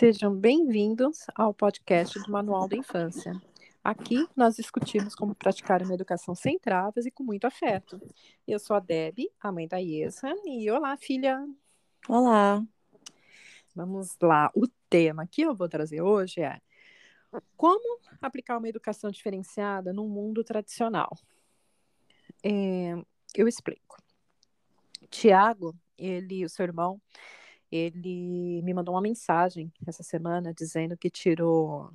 Sejam bem-vindos ao podcast do Manual da Infância. Aqui nós discutimos como praticar uma educação sem travas e com muito afeto. Eu sou a Deb, a mãe da Iesa, e olá, filha. Olá. Vamos lá. O tema que eu vou trazer hoje é como aplicar uma educação diferenciada no mundo tradicional. É, eu explico. Tiago, ele, o seu irmão, ele me mandou uma mensagem essa semana dizendo que tirou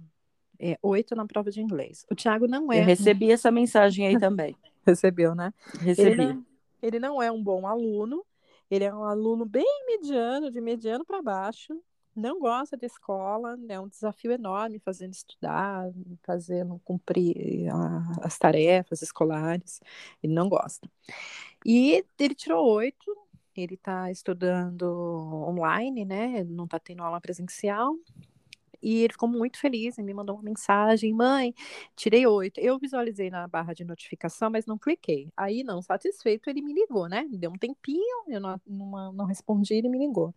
é, oito na prova de inglês. O Tiago não é. Eu recebi essa mensagem aí também. Recebeu, né? Recebi. Ele não, ele não é um bom aluno, ele é um aluno bem mediano, de mediano para baixo, não gosta de escola, é um desafio enorme fazendo estudar, fazendo cumprir a, as tarefas escolares, ele não gosta. E ele tirou oito ele está estudando online, né? Não está tendo aula presencial. E ele ficou muito feliz e me mandou uma mensagem: Mãe, tirei oito. Eu visualizei na barra de notificação, mas não cliquei. Aí, não satisfeito, ele me ligou, né? Deu um tempinho, eu não, não, não respondi, ele me ligou.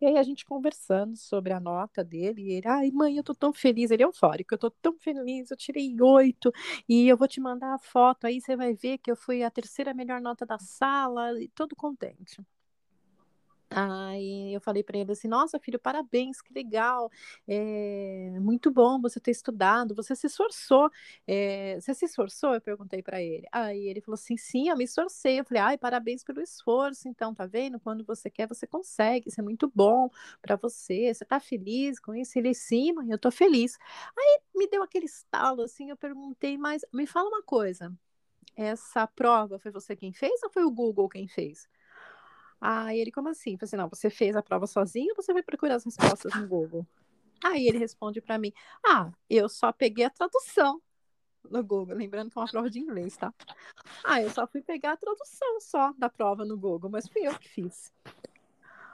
E aí a gente conversando sobre a nota dele, e ele, ai, mãe, eu tô tão feliz, ele é eufórico, eu tô tão feliz, eu tirei oito, e eu vou te mandar a foto, aí você vai ver que eu fui a terceira melhor nota da sala, e todo contente. Aí eu falei para ele assim: Nossa, filho, parabéns, que legal, é muito bom você ter estudado, você se esforçou. É, você se esforçou? Eu perguntei para ele. Aí ele falou assim: Sim, eu me esforcei. Eu falei: Ai, parabéns pelo esforço. Então, tá vendo? Quando você quer, você consegue. Isso é muito bom para você. Você tá feliz com isso? Ele, sim, mãe, eu tô feliz. Aí me deu aquele estalo assim. Eu perguntei: Mas me fala uma coisa. Essa prova foi você quem fez ou foi o Google quem fez? Aí ele, como assim? Falei assim, não, você fez a prova sozinho ou você vai procurar as respostas no Google? Aí ele responde para mim, ah, eu só peguei a tradução no Google, lembrando que é uma prova de inglês, tá? Ah, eu só fui pegar a tradução só da prova no Google, mas fui eu que fiz.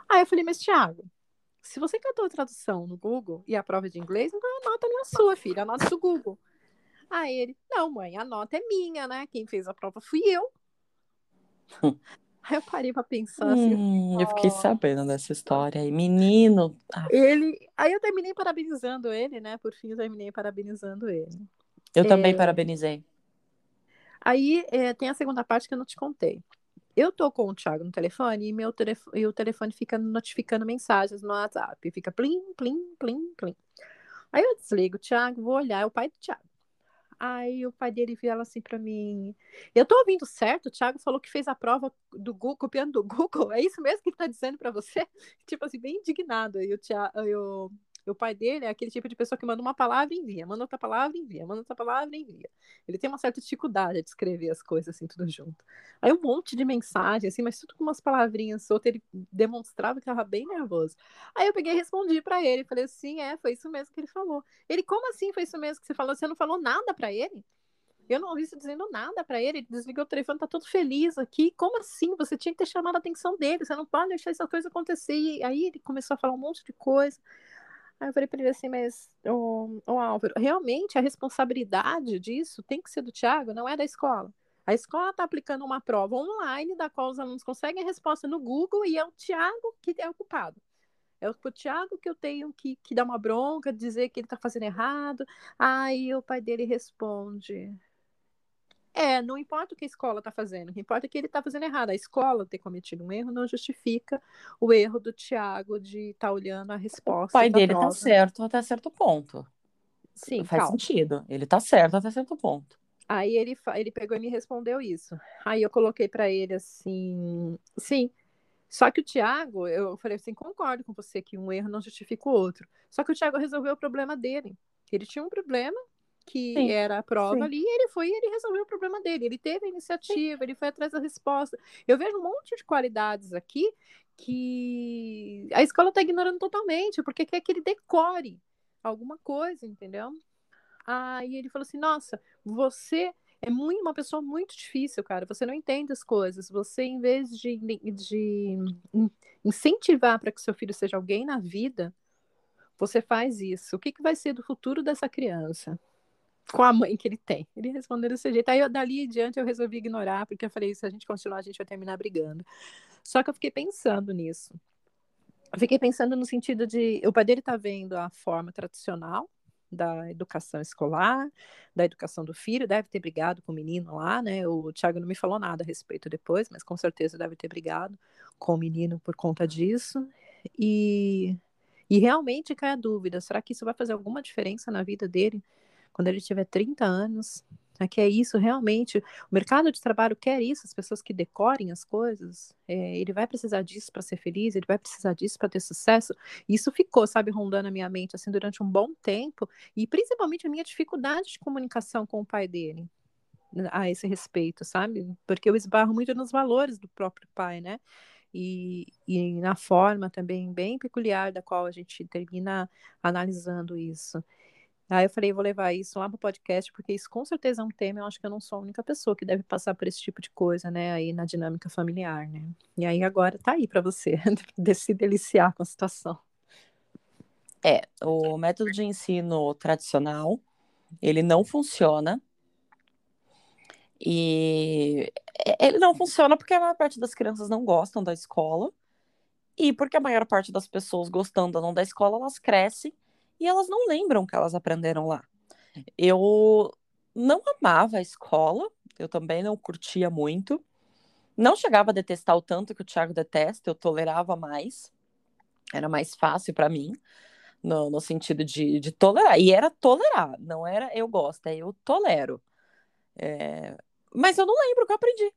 Aí eu falei, mas Thiago, se você catou a tradução no Google e a prova de inglês, então a nota é sua, filha, a nota é do Google. Aí ele, não, mãe, a nota é minha, né? Quem fez a prova fui eu. Aí eu parei pra pensar assim. Hum, eu fiquei sabendo dessa história aí. Menino. Ah. Ele. Aí eu terminei parabenizando ele, né? Por fim, eu terminei parabenizando ele. Eu é... também parabenizei. Aí é, tem a segunda parte que eu não te contei. Eu tô com o Thiago no telefone e, meu telefone, e o telefone fica notificando mensagens no WhatsApp. Fica plim, plim, plim, plim. Aí eu desligo o Thiago, vou olhar, é o pai do Thiago. Aí o pai dele ela assim para mim: Eu tô ouvindo certo? O Thiago falou que fez a prova do Google, copiando do Google. É isso mesmo que ele tá dizendo para você? Tipo assim, bem indignado. E o, Thiago, eu, o pai dele é aquele tipo de pessoa que manda uma palavra e envia, manda outra palavra e envia, manda outra palavra e envia. Ele tem uma certa dificuldade de escrever as coisas assim, tudo junto. Aí um monte de mensagem, assim, mas tudo com umas palavrinhas soltas, ele demonstrava que estava bem nervoso. Aí eu peguei e respondi para ele, falei assim, é, foi isso mesmo que ele falou. Ele, como assim foi isso mesmo que você falou? Você não falou nada para ele? Eu não ouvi você dizendo nada para ele. Ele desligou o telefone, tá todo feliz aqui. Como assim? Você tinha que ter chamado a atenção dele. Você não pode deixar essa coisa acontecer. E aí ele começou a falar um monte de coisa. Aí eu falei para ele assim, mas, o, o Álvaro, realmente a responsabilidade disso tem que ser do Tiago, não é da escola. A escola está aplicando uma prova online da qual os alunos conseguem a resposta no Google e é o Tiago que é o culpado. É o Tiago que eu tenho que, que dar uma bronca, dizer que ele está fazendo errado. Aí o pai dele responde: é, não importa o que a escola está fazendo, o que importa é que ele está fazendo errado. A escola ter cometido um erro não justifica o erro do Tiago de estar tá olhando a resposta. O pai dele está certo até certo ponto. Sim, faz calma. sentido. Ele está certo até certo ponto. Aí ele, ele pegou e me respondeu isso. Aí eu coloquei para ele assim, sim. Só que o Tiago, eu falei assim, concordo com você que um erro não justifica o outro. Só que o Tiago resolveu o problema dele. Ele tinha um problema, que sim, era a prova sim. ali, e ele foi e ele resolveu o problema dele. Ele teve a iniciativa, sim. ele foi atrás da resposta. Eu vejo um monte de qualidades aqui que a escola está ignorando totalmente, porque quer que ele decore alguma coisa, entendeu? Aí ele falou assim: Nossa, você é muito, uma pessoa muito difícil, cara. Você não entende as coisas. Você, em vez de, de incentivar para que seu filho seja alguém na vida, você faz isso. O que, que vai ser do futuro dessa criança? Com a mãe que ele tem. Ele respondeu desse jeito. Aí, eu, dali em diante, eu resolvi ignorar, porque eu falei, se a gente continuar, a gente vai terminar brigando. Só que eu fiquei pensando nisso. fiquei pensando no sentido de o pai dele está vendo a forma tradicional da educação escolar, da educação do filho, deve ter brigado com o menino lá, né? O Thiago não me falou nada a respeito depois, mas com certeza deve ter brigado com o menino por conta disso. E, e realmente cai a dúvida: será que isso vai fazer alguma diferença na vida dele quando ele tiver 30 anos? né, que é isso realmente. O mercado de trabalho quer isso, as pessoas que decorem as coisas. É, ele vai precisar disso para ser feliz, ele vai precisar disso para ter sucesso. Isso ficou, sabe, rondando a minha mente assim durante um bom tempo, e principalmente a minha dificuldade de comunicação com o pai dele né, a esse respeito, sabe? Porque eu esbarro muito nos valores do próprio pai, né? E, e na forma também bem peculiar da qual a gente termina analisando isso. Aí eu falei, vou levar isso lá pro podcast, porque isso com certeza é um tema, eu acho que eu não sou a única pessoa que deve passar por esse tipo de coisa, né, aí na dinâmica familiar, né? E aí agora tá aí para você se deliciar com a situação. É, o método de ensino tradicional, ele não funciona. E ele não funciona porque a maior parte das crianças não gostam da escola. E porque a maior parte das pessoas gostando ou não da escola, elas crescem e elas não lembram que elas aprenderam lá. Eu não amava a escola, eu também não curtia muito. Não chegava a detestar o tanto que o Thiago detesta, eu tolerava mais. Era mais fácil para mim, no, no sentido de, de, tolerar. E era tolerar, não era eu gosto, é eu tolero. É... Mas eu não lembro o que eu aprendi.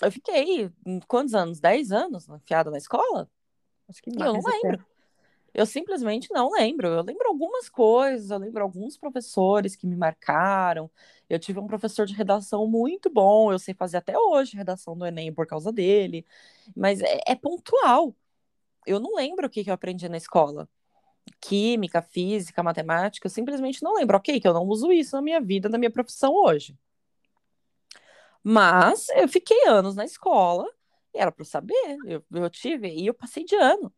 Eu fiquei, quantos anos? Dez anos enfiada na escola? Acho que mais. Eu não lembro. Eu simplesmente não lembro. Eu lembro algumas coisas, eu lembro alguns professores que me marcaram. Eu tive um professor de redação muito bom, eu sei fazer até hoje redação do Enem por causa dele, mas é, é pontual. Eu não lembro o que, que eu aprendi na escola. Química, física, matemática, eu simplesmente não lembro. Ok, que eu não uso isso na minha vida, na minha profissão hoje. Mas eu fiquei anos na escola, e era para saber. Eu, eu tive, e eu passei de ano.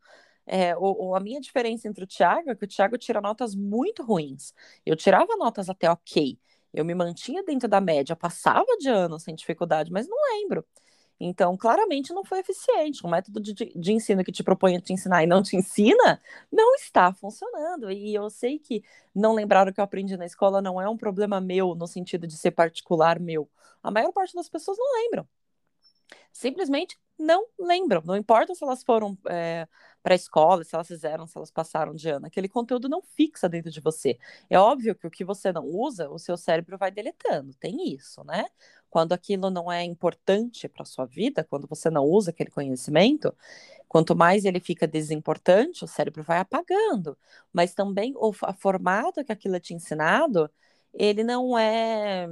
É, o, a minha diferença entre o Thiago é que o Thiago tira notas muito ruins. Eu tirava notas até ok. Eu me mantinha dentro da média, passava de ano sem dificuldade, mas não lembro. Então, claramente não foi eficiente. O método de, de, ensino que te propõe a te ensinar e não te ensina não está funcionando. E eu sei que não lembrar o que eu aprendi na escola não é um problema meu, no sentido de ser particular meu. A maior parte das pessoas não lembram. Simplesmente não lembram. Não importa se elas foram é, para a escola, se elas fizeram, se elas passaram de ano. Aquele conteúdo não fixa dentro de você. É óbvio que o que você não usa, o seu cérebro vai deletando. Tem isso, né? Quando aquilo não é importante para sua vida, quando você não usa aquele conhecimento, quanto mais ele fica desimportante, o cérebro vai apagando. Mas também o formato que aquilo é te ensinado, ele não é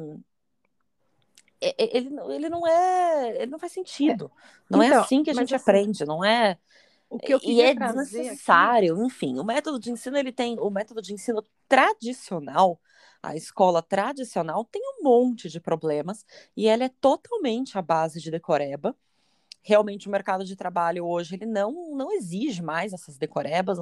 ele, ele não é. Ele não faz sentido. Não é então, é assim que a gente assim, aprende, não é. O que eu e é desnecessário, aqui... enfim. O método de ensino, ele tem. O método de ensino tradicional, a escola tradicional, tem um monte de problemas e ela é totalmente à base de decoreba. Realmente, o mercado de trabalho hoje ele não, não exige mais essas decorebas.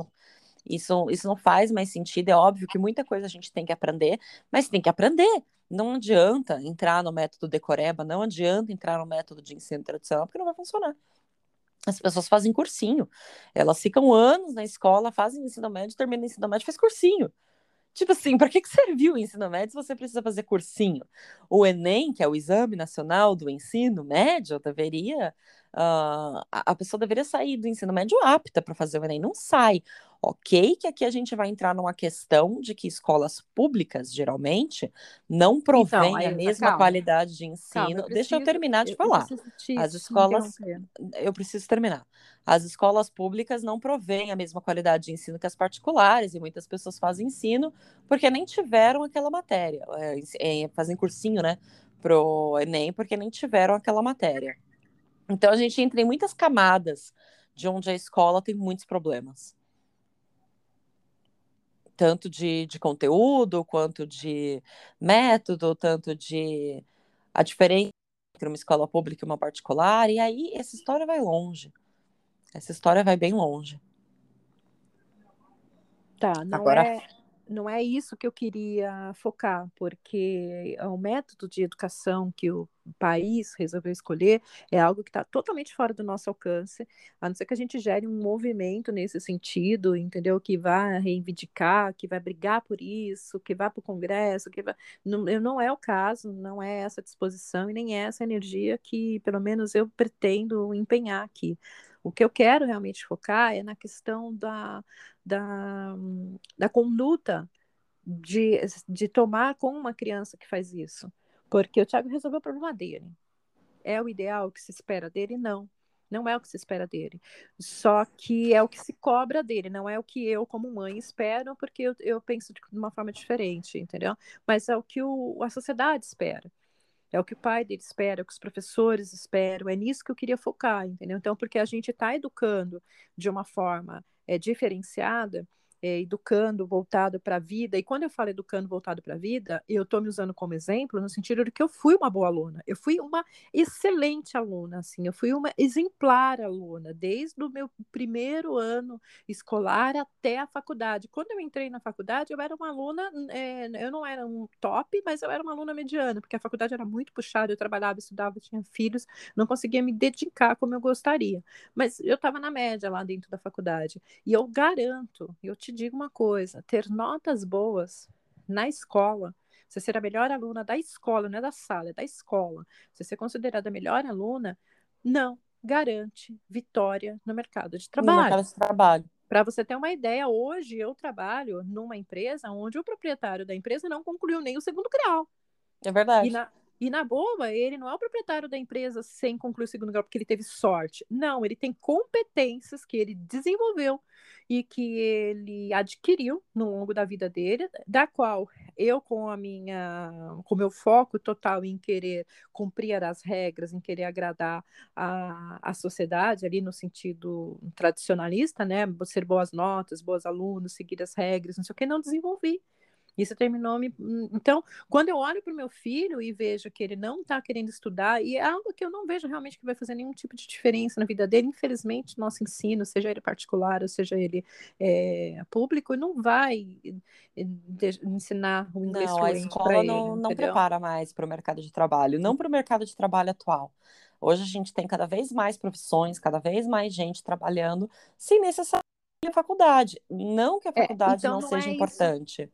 Isso, isso não faz mais sentido. É óbvio que muita coisa a gente tem que aprender, mas tem que aprender. Não adianta entrar no método decoreba, não adianta entrar no método de ensino tradicional, porque não vai funcionar. As pessoas fazem cursinho, elas ficam anos na escola, fazem ensino médio, terminam ensino médio faz cursinho. Tipo assim, para que, que serviu o ensino médio se você precisa fazer cursinho? O Enem, que é o Exame Nacional do Ensino Médio, deveria. Uh, a pessoa deveria sair do ensino médio apta para fazer o Enem. Não sai. Ok, que aqui a gente vai entrar numa questão de que escolas públicas, geralmente, não provêm então, a mesma calma. qualidade de ensino. Calma, eu preciso, Deixa eu terminar de eu falar. As escolas. Eu preciso terminar. As escolas públicas não provêm a mesma qualidade de ensino que as particulares, e muitas pessoas fazem ensino porque nem tiveram aquela matéria. É, é, fazem cursinho, né? Pro Enem, porque nem tiveram aquela matéria. Então a gente entra em muitas camadas de onde a escola tem muitos problemas tanto de, de conteúdo, quanto de método, tanto de a diferença entre uma escola pública e uma particular, e aí essa história vai longe. Essa história vai bem longe. Tá, não Agora... é não é isso que eu queria focar, porque o método de educação que o país resolveu escolher é algo que está totalmente fora do nosso alcance, a não ser que a gente gere um movimento nesse sentido, entendeu? Que vá reivindicar, que vai brigar por isso, que vá para o Congresso, que vai... não, não é o caso, não é essa disposição e nem é essa energia que, pelo menos, eu pretendo empenhar aqui. O que eu quero realmente focar é na questão da, da, da conduta de, de tomar com uma criança que faz isso. Porque o Thiago resolveu o problema dele. É o ideal que se espera dele? Não. Não é o que se espera dele. Só que é o que se cobra dele, não é o que eu, como mãe, espero, porque eu, eu penso de uma forma diferente, entendeu? Mas é o que o, a sociedade espera. É o que o pai dele espera, é o que os professores esperam, é nisso que eu queria focar, entendeu? Então, porque a gente está educando de uma forma é, diferenciada, é, educando voltado para a vida. E quando eu falo educando voltado para a vida, eu estou me usando como exemplo no sentido de que eu fui uma boa aluna. Eu fui uma excelente aluna, assim. Eu fui uma exemplar aluna desde o meu primeiro ano escolar até a faculdade. Quando eu entrei na faculdade, eu era uma aluna, é, eu não era um top, mas eu era uma aluna mediana, porque a faculdade era muito puxada. Eu trabalhava, estudava, tinha filhos, não conseguia me dedicar como eu gostaria. Mas eu estava na média lá dentro da faculdade. E eu garanto, eu te digo uma coisa: ter notas boas na escola, você ser a melhor aluna da escola, não é da sala, é da escola, você ser considerada a melhor aluna, não garante vitória no mercado de trabalho. No mercado de trabalho. Para você ter uma ideia, hoje eu trabalho numa empresa onde o proprietário da empresa não concluiu nem o segundo grau. É verdade. E na, e na boa, ele não é o proprietário da empresa sem concluir o segundo grau porque ele teve sorte. Não, ele tem competências que ele desenvolveu e que ele adquiriu no longo da vida dele, da qual eu com a minha, com meu foco total em querer cumprir as regras, em querer agradar a, a sociedade ali no sentido tradicionalista, né, ser boas notas, bons alunos, seguir as regras, não sei o que, não desenvolvi. Isso terminou me. Então, quando eu olho para o meu filho e vejo que ele não está querendo estudar, e é algo que eu não vejo realmente que vai fazer nenhum tipo de diferença na vida dele, infelizmente, nosso ensino, seja ele particular ou seja ele é, público, não vai eh, ensinar o inglês Não, a escola ele, não, não prepara mais para o mercado de trabalho, não para o mercado de trabalho atual. Hoje a gente tem cada vez mais profissões, cada vez mais gente trabalhando sem necessariamente a faculdade. Não que a é, faculdade é, então não, não, seja é importante. Isso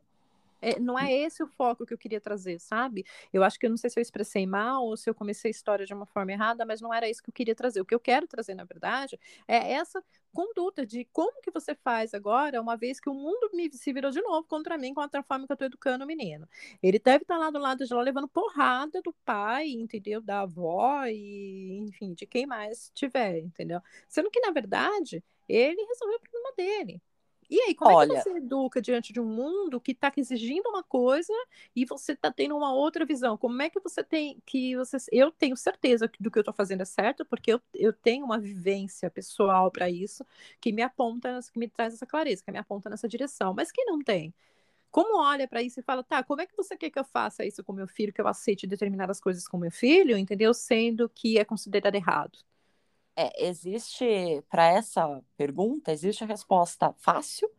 é, não é esse o foco que eu queria trazer, sabe? Eu acho que eu não sei se eu expressei mal ou se eu comecei a história de uma forma errada, mas não era isso que eu queria trazer. O que eu quero trazer, na verdade, é essa conduta de como que você faz agora, uma vez que o mundo me, se virou de novo contra mim com a forma que eu estou educando o menino. Ele deve estar tá lá do lado de lá levando porrada do pai, entendeu? Da avó e, enfim, de quem mais tiver, entendeu? Sendo que, na verdade, ele resolveu o problema dele. E aí, como Olha, é que você educa diante de um mundo que está exigindo uma coisa e você está tendo uma outra visão? Como é que você tem que você. Eu tenho certeza do que eu estou fazendo é certo, porque eu, eu tenho uma vivência pessoal para isso que me aponta, que me traz essa clareza, que me aponta nessa direção. Mas quem não tem? Como olha para isso e fala, tá, como é que você quer que eu faça isso com meu filho, que eu aceite determinadas coisas com meu filho, entendeu? Sendo que é considerado errado. É, existe, para essa pergunta, existe a resposta fácil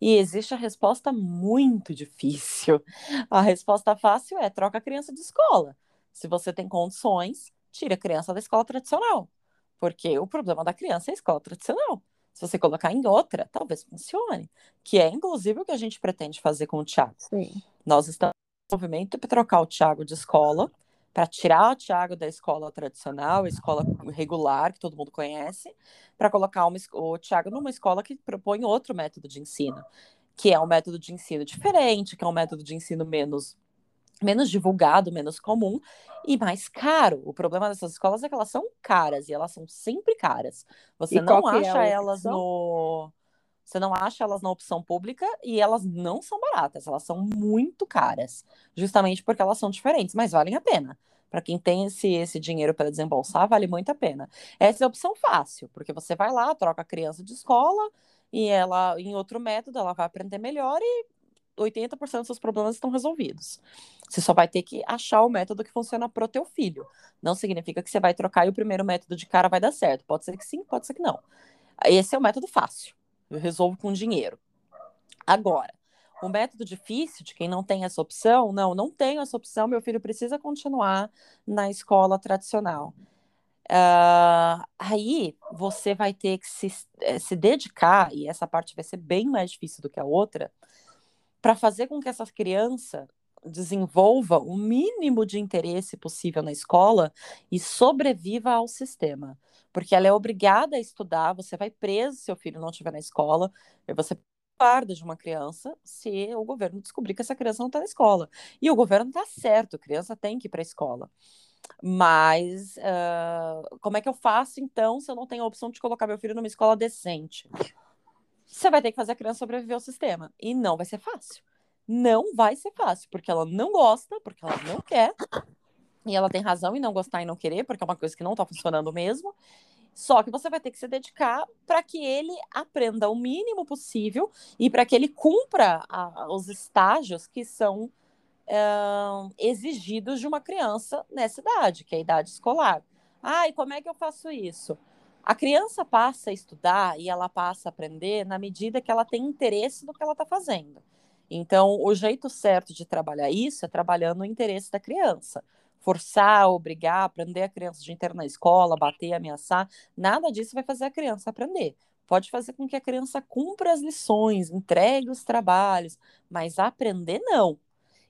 e existe a resposta muito difícil. A resposta fácil é troca a criança de escola. Se você tem condições, tira a criança da escola tradicional. Porque o problema da criança é a escola tradicional. Se você colocar em outra, talvez funcione. Que é, inclusive, o que a gente pretende fazer com o Tiago. Nós estamos no movimento para trocar o Tiago de escola para tirar o Tiago da escola tradicional, escola regular, que todo mundo conhece, para colocar uma, o Tiago numa escola que propõe outro método de ensino, que é um método de ensino diferente, que é um método de ensino menos menos divulgado, menos comum e mais caro. O problema dessas escolas é que elas são caras e elas são sempre caras. Você e não é acha é elas no você não acha elas na opção pública e elas não são baratas, elas são muito caras, justamente porque elas são diferentes, mas valem a pena. Para quem tem esse, esse dinheiro para desembolsar, vale muito a pena. Essa é a opção fácil, porque você vai lá, troca a criança de escola e ela, em outro método, ela vai aprender melhor e 80% dos seus problemas estão resolvidos. Você só vai ter que achar o método que funciona para o teu filho. Não significa que você vai trocar e o primeiro método de cara vai dar certo. Pode ser que sim, pode ser que não. Esse é o método fácil. Eu resolvo com dinheiro. Agora, O método difícil de quem não tem essa opção, não, não tenho essa opção, meu filho precisa continuar na escola tradicional. Uh, aí você vai ter que se, eh, se dedicar, e essa parte vai ser bem mais difícil do que a outra, para fazer com que essa criança desenvolva o mínimo de interesse possível na escola e sobreviva ao sistema. Porque ela é obrigada a estudar, você vai preso se seu filho não estiver na escola, você guarda de uma criança se o governo descobrir que essa criança não está na escola. E o governo está certo, a criança tem que ir para a escola. Mas uh, como é que eu faço então se eu não tenho a opção de colocar meu filho numa escola decente? Você vai ter que fazer a criança sobreviver ao sistema. E não vai ser fácil. Não vai ser fácil, porque ela não gosta, porque ela não quer. E ela tem razão em não gostar e não querer, porque é uma coisa que não está funcionando mesmo. Só que você vai ter que se dedicar para que ele aprenda o mínimo possível e para que ele cumpra a, os estágios que são uh, exigidos de uma criança nessa idade, que é a idade escolar. Ah, e como é que eu faço isso? A criança passa a estudar e ela passa a aprender na medida que ela tem interesse no que ela está fazendo. Então, o jeito certo de trabalhar isso é trabalhando o interesse da criança. Forçar, obrigar, aprender a criança de entrar na escola, bater, ameaçar, nada disso vai fazer a criança aprender. Pode fazer com que a criança cumpra as lições, entregue os trabalhos, mas aprender não.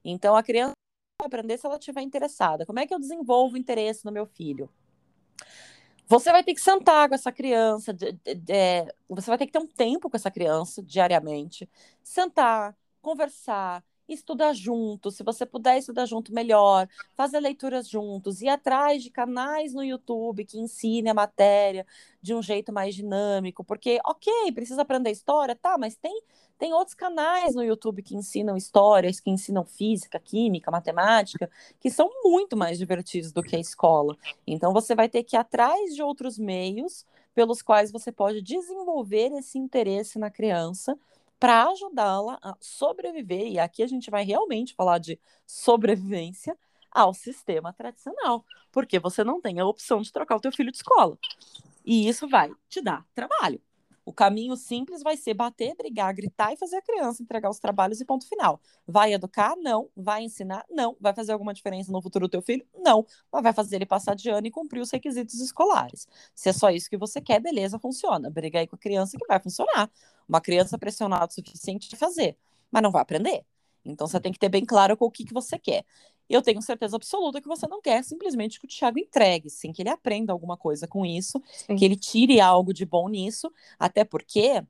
Então, a criança vai aprender se ela estiver interessada. Como é que eu desenvolvo interesse no meu filho? Você vai ter que sentar com essa criança, de, de, de, você vai ter que ter um tempo com essa criança diariamente, sentar, conversar, estudar junto, se você puder estudar junto, melhor, fazer leituras juntos, ir atrás de canais no YouTube que ensinem a matéria de um jeito mais dinâmico, porque, ok, precisa aprender história, tá, mas tem, tem outros canais no YouTube que ensinam histórias, que ensinam física, química, matemática, que são muito mais divertidos do que a escola. Então, você vai ter que ir atrás de outros meios pelos quais você pode desenvolver esse interesse na criança para ajudá-la a sobreviver, e aqui a gente vai realmente falar de sobrevivência ao sistema tradicional, porque você não tem a opção de trocar o teu filho de escola. E isso vai te dar trabalho. O caminho simples vai ser bater, brigar, gritar e fazer a criança entregar os trabalhos e ponto final. Vai educar? Não. Vai ensinar? Não. Vai fazer alguma diferença no futuro do teu filho? Não. Mas vai fazer ele passar de ano e cumprir os requisitos escolares. Se é só isso que você quer, beleza, funciona. Briga aí com a criança que vai funcionar. Uma criança pressionada o suficiente de fazer, mas não vai aprender. Então você tem que ter bem claro com o que, que você quer. Eu tenho certeza absoluta que você não quer simplesmente que o Thiago entregue, sim, que ele aprenda alguma coisa com isso, sim. que ele tire algo de bom nisso, até porque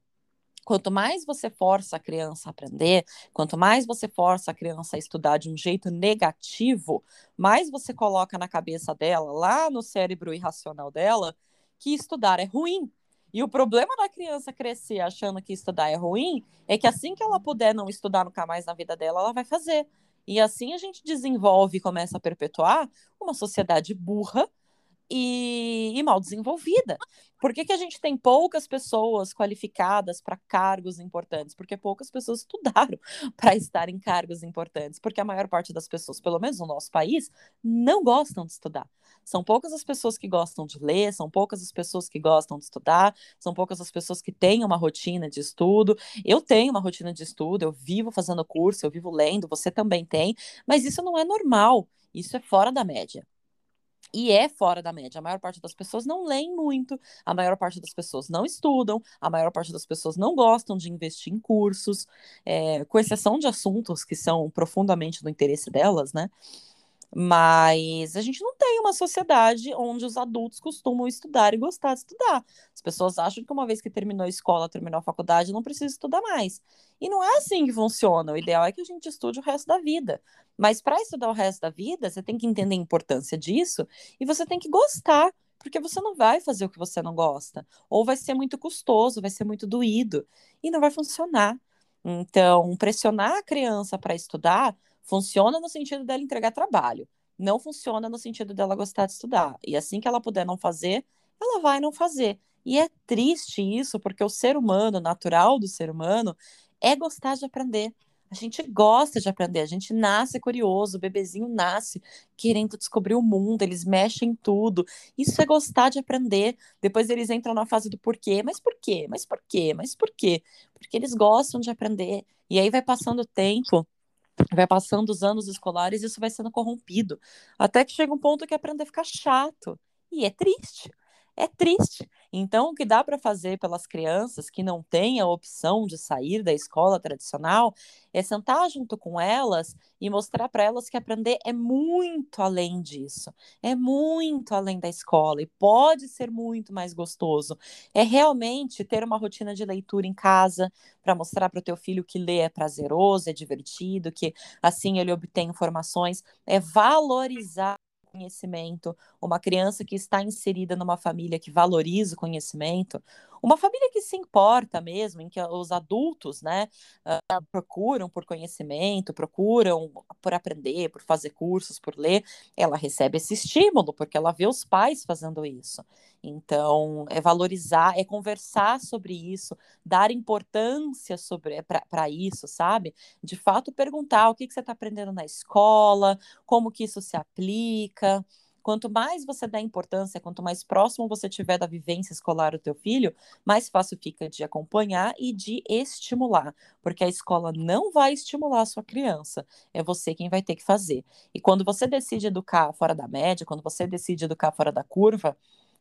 quanto mais você força a criança a aprender, quanto mais você força a criança a estudar de um jeito negativo, mais você coloca na cabeça dela, lá no cérebro irracional dela, que estudar é ruim. E o problema da criança crescer achando que estudar é ruim é que assim que ela puder não estudar nunca mais na vida dela, ela vai fazer. E assim a gente desenvolve e começa a perpetuar uma sociedade burra e, e, mal desenvolvida. Por que, que a gente tem poucas pessoas qualificadas para cargos importantes? Porque poucas pessoas estudaram para estar em cargos importantes. Porque a maior parte das pessoas, pelo menos no nosso país, não gostam de estudar. São poucas as pessoas que gostam de ler, são poucas as pessoas que gostam de estudar, são poucas as pessoas que têm uma rotina de estudo. Eu tenho uma rotina de estudo, eu vivo fazendo curso, eu vivo lendo, você também tem, mas isso não é normal, isso é fora da média e é fora da média. A maior parte das pessoas não leem muito, a maior parte das pessoas não estudam, a maior parte das pessoas não gostam de investir em cursos, é, com exceção de assuntos que são profundamente do interesse delas, né? Mas a gente não tem uma sociedade onde os adultos costumam estudar e gostar de estudar. As pessoas acham que uma vez que terminou a escola, terminou a faculdade, não precisa estudar mais. E não é assim que funciona. O ideal é que a gente estude o resto da vida. Mas para estudar o resto da vida, você tem que entender a importância disso e você tem que gostar, porque você não vai fazer o que você não gosta. Ou vai ser muito custoso, vai ser muito doído e não vai funcionar. Então, pressionar a criança para estudar Funciona no sentido dela entregar trabalho, não funciona no sentido dela gostar de estudar. E assim que ela puder não fazer, ela vai não fazer. E é triste isso, porque o ser humano, natural do ser humano, é gostar de aprender. A gente gosta de aprender, a gente nasce curioso, o bebezinho nasce querendo descobrir o mundo, eles mexem em tudo. Isso é gostar de aprender. Depois eles entram na fase do porquê, mas por quê? Mas por quê? Mas por quê? Porque eles gostam de aprender. E aí vai passando o tempo, vai passando os anos escolares isso vai sendo corrompido. Até que chega um ponto que aprender fica chato. E é triste é triste. Então, o que dá para fazer pelas crianças que não têm a opção de sair da escola tradicional é sentar junto com elas e mostrar para elas que aprender é muito além disso, é muito além da escola e pode ser muito mais gostoso. É realmente ter uma rotina de leitura em casa para mostrar para o teu filho que ler é prazeroso, é divertido, que assim ele obtém informações, é valorizar conhecimento, uma criança que está inserida numa família que valoriza o conhecimento, uma família que se importa mesmo, em que os adultos, né, uh, procuram por conhecimento, procuram por aprender, por fazer cursos, por ler, ela recebe esse estímulo, porque ela vê os pais fazendo isso. Então, é valorizar, é conversar sobre isso, dar importância sobre para isso, sabe? De fato, perguntar o que, que você está aprendendo na escola, como que isso se aplica. Quanto mais você dá importância, quanto mais próximo você tiver da vivência escolar do teu filho, mais fácil fica de acompanhar e de estimular, porque a escola não vai estimular a sua criança, é você quem vai ter que fazer. E quando você decide educar fora da média, quando você decide educar fora da curva,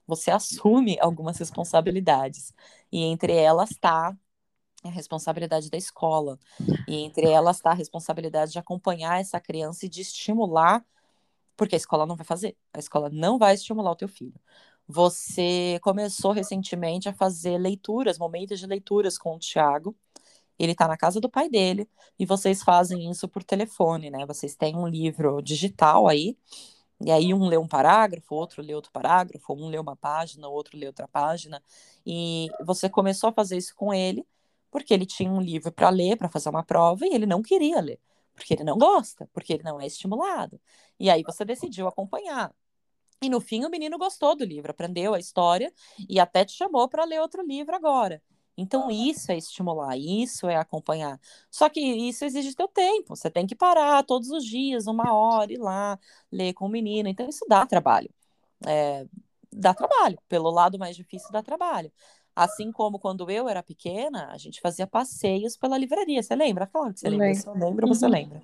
você assume algumas responsabilidades. E entre elas está a responsabilidade da escola. E entre elas está a responsabilidade de acompanhar essa criança e de estimular porque a escola não vai fazer. A escola não vai estimular o teu filho. Você começou recentemente a fazer leituras, momentos de leituras com o Tiago. Ele está na casa do pai dele e vocês fazem isso por telefone, né? Vocês têm um livro digital aí, e aí um lê um parágrafo, outro lê outro parágrafo, um lê uma página, outro lê outra página. E você começou a fazer isso com ele porque ele tinha um livro para ler, para fazer uma prova, e ele não queria ler porque ele não gosta, porque ele não é estimulado. E aí você decidiu acompanhar. E no fim o menino gostou do livro, aprendeu a história e até te chamou para ler outro livro agora. Então isso é estimular, isso é acompanhar. Só que isso exige teu tempo. Você tem que parar todos os dias, uma hora, ir lá, ler com o menino. Então isso dá trabalho. É, dá trabalho. Pelo lado mais difícil, dá trabalho. Assim como quando eu era pequena, a gente fazia passeios pela livraria. Você lembra? Claro que você lembra. Se eu lembro, você uhum. lembra.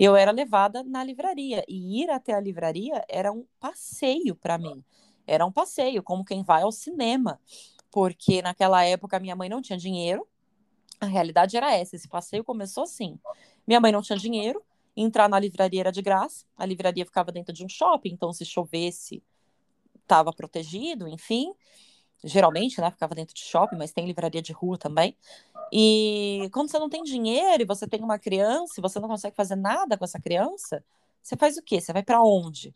Eu era levada na livraria. E ir até a livraria era um passeio para mim. Era um passeio, como quem vai ao cinema. Porque naquela época minha mãe não tinha dinheiro. A realidade era essa. Esse passeio começou assim. Minha mãe não tinha dinheiro. Entrar na livraria era de graça. A livraria ficava dentro de um shopping. Então, se chovesse, estava protegido, enfim geralmente, né? Ficava dentro de shopping, mas tem livraria de rua também. E quando você não tem dinheiro e você tem uma criança e você não consegue fazer nada com essa criança, você faz o quê? Você vai para onde?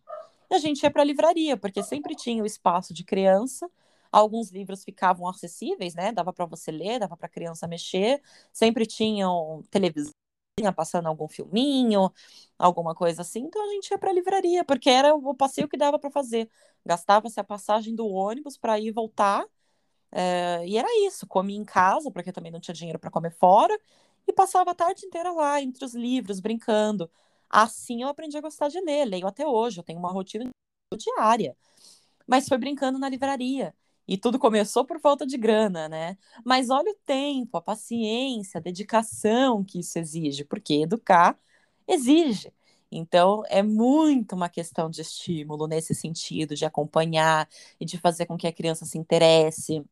E a gente ia para a livraria, porque sempre tinha o espaço de criança. Alguns livros ficavam acessíveis, né? Dava para você ler, dava para a criança mexer. Sempre tinham televisão passando algum filminho, alguma coisa assim. Então a gente ia para a livraria, porque era o passeio que dava para fazer. Gastava-se a passagem do ônibus para ir e voltar. É, e era isso, comia em casa, porque também não tinha dinheiro para comer fora, e passava a tarde inteira lá, entre os livros, brincando. Assim eu aprendi a gostar de ler, leio até hoje, eu tenho uma rotina diária. Mas foi brincando na livraria. E tudo começou por falta de grana, né? Mas olha o tempo, a paciência, a dedicação que isso exige, porque educar exige. Então, é muito uma questão de estímulo nesse sentido, de acompanhar e de fazer com que a criança se interesse,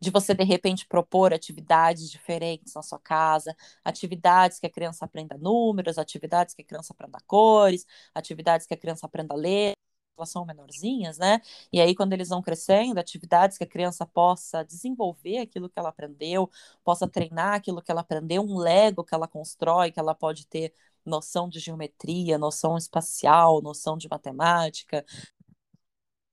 de você de repente propor atividades diferentes na sua casa, atividades que a criança aprenda números, atividades que a criança aprenda cores, atividades que a criança aprenda a ler, são menorzinhas, né? E aí, quando eles vão crescendo, atividades que a criança possa desenvolver aquilo que ela aprendeu, possa treinar aquilo que ela aprendeu, um Lego que ela constrói, que ela pode ter noção de geometria, noção espacial, noção de matemática,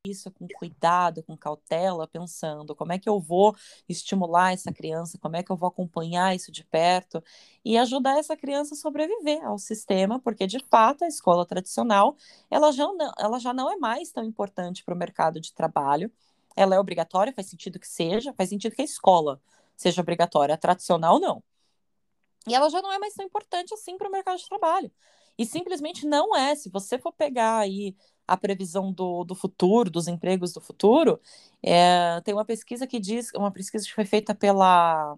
isso com cuidado, com cautela, pensando como é que eu vou estimular essa criança, como é que eu vou acompanhar isso de perto e ajudar essa criança a sobreviver ao sistema, porque de fato a escola tradicional ela já não, ela já não é mais tão importante para o mercado de trabalho. Ela é obrigatória, faz sentido que seja, faz sentido que a escola seja obrigatória, a tradicional não. E ela já não é mais tão importante assim para o mercado de trabalho. E simplesmente não é. Se você for pegar aí a previsão do, do futuro, dos empregos do futuro, é, tem uma pesquisa que diz, uma pesquisa que foi feita pela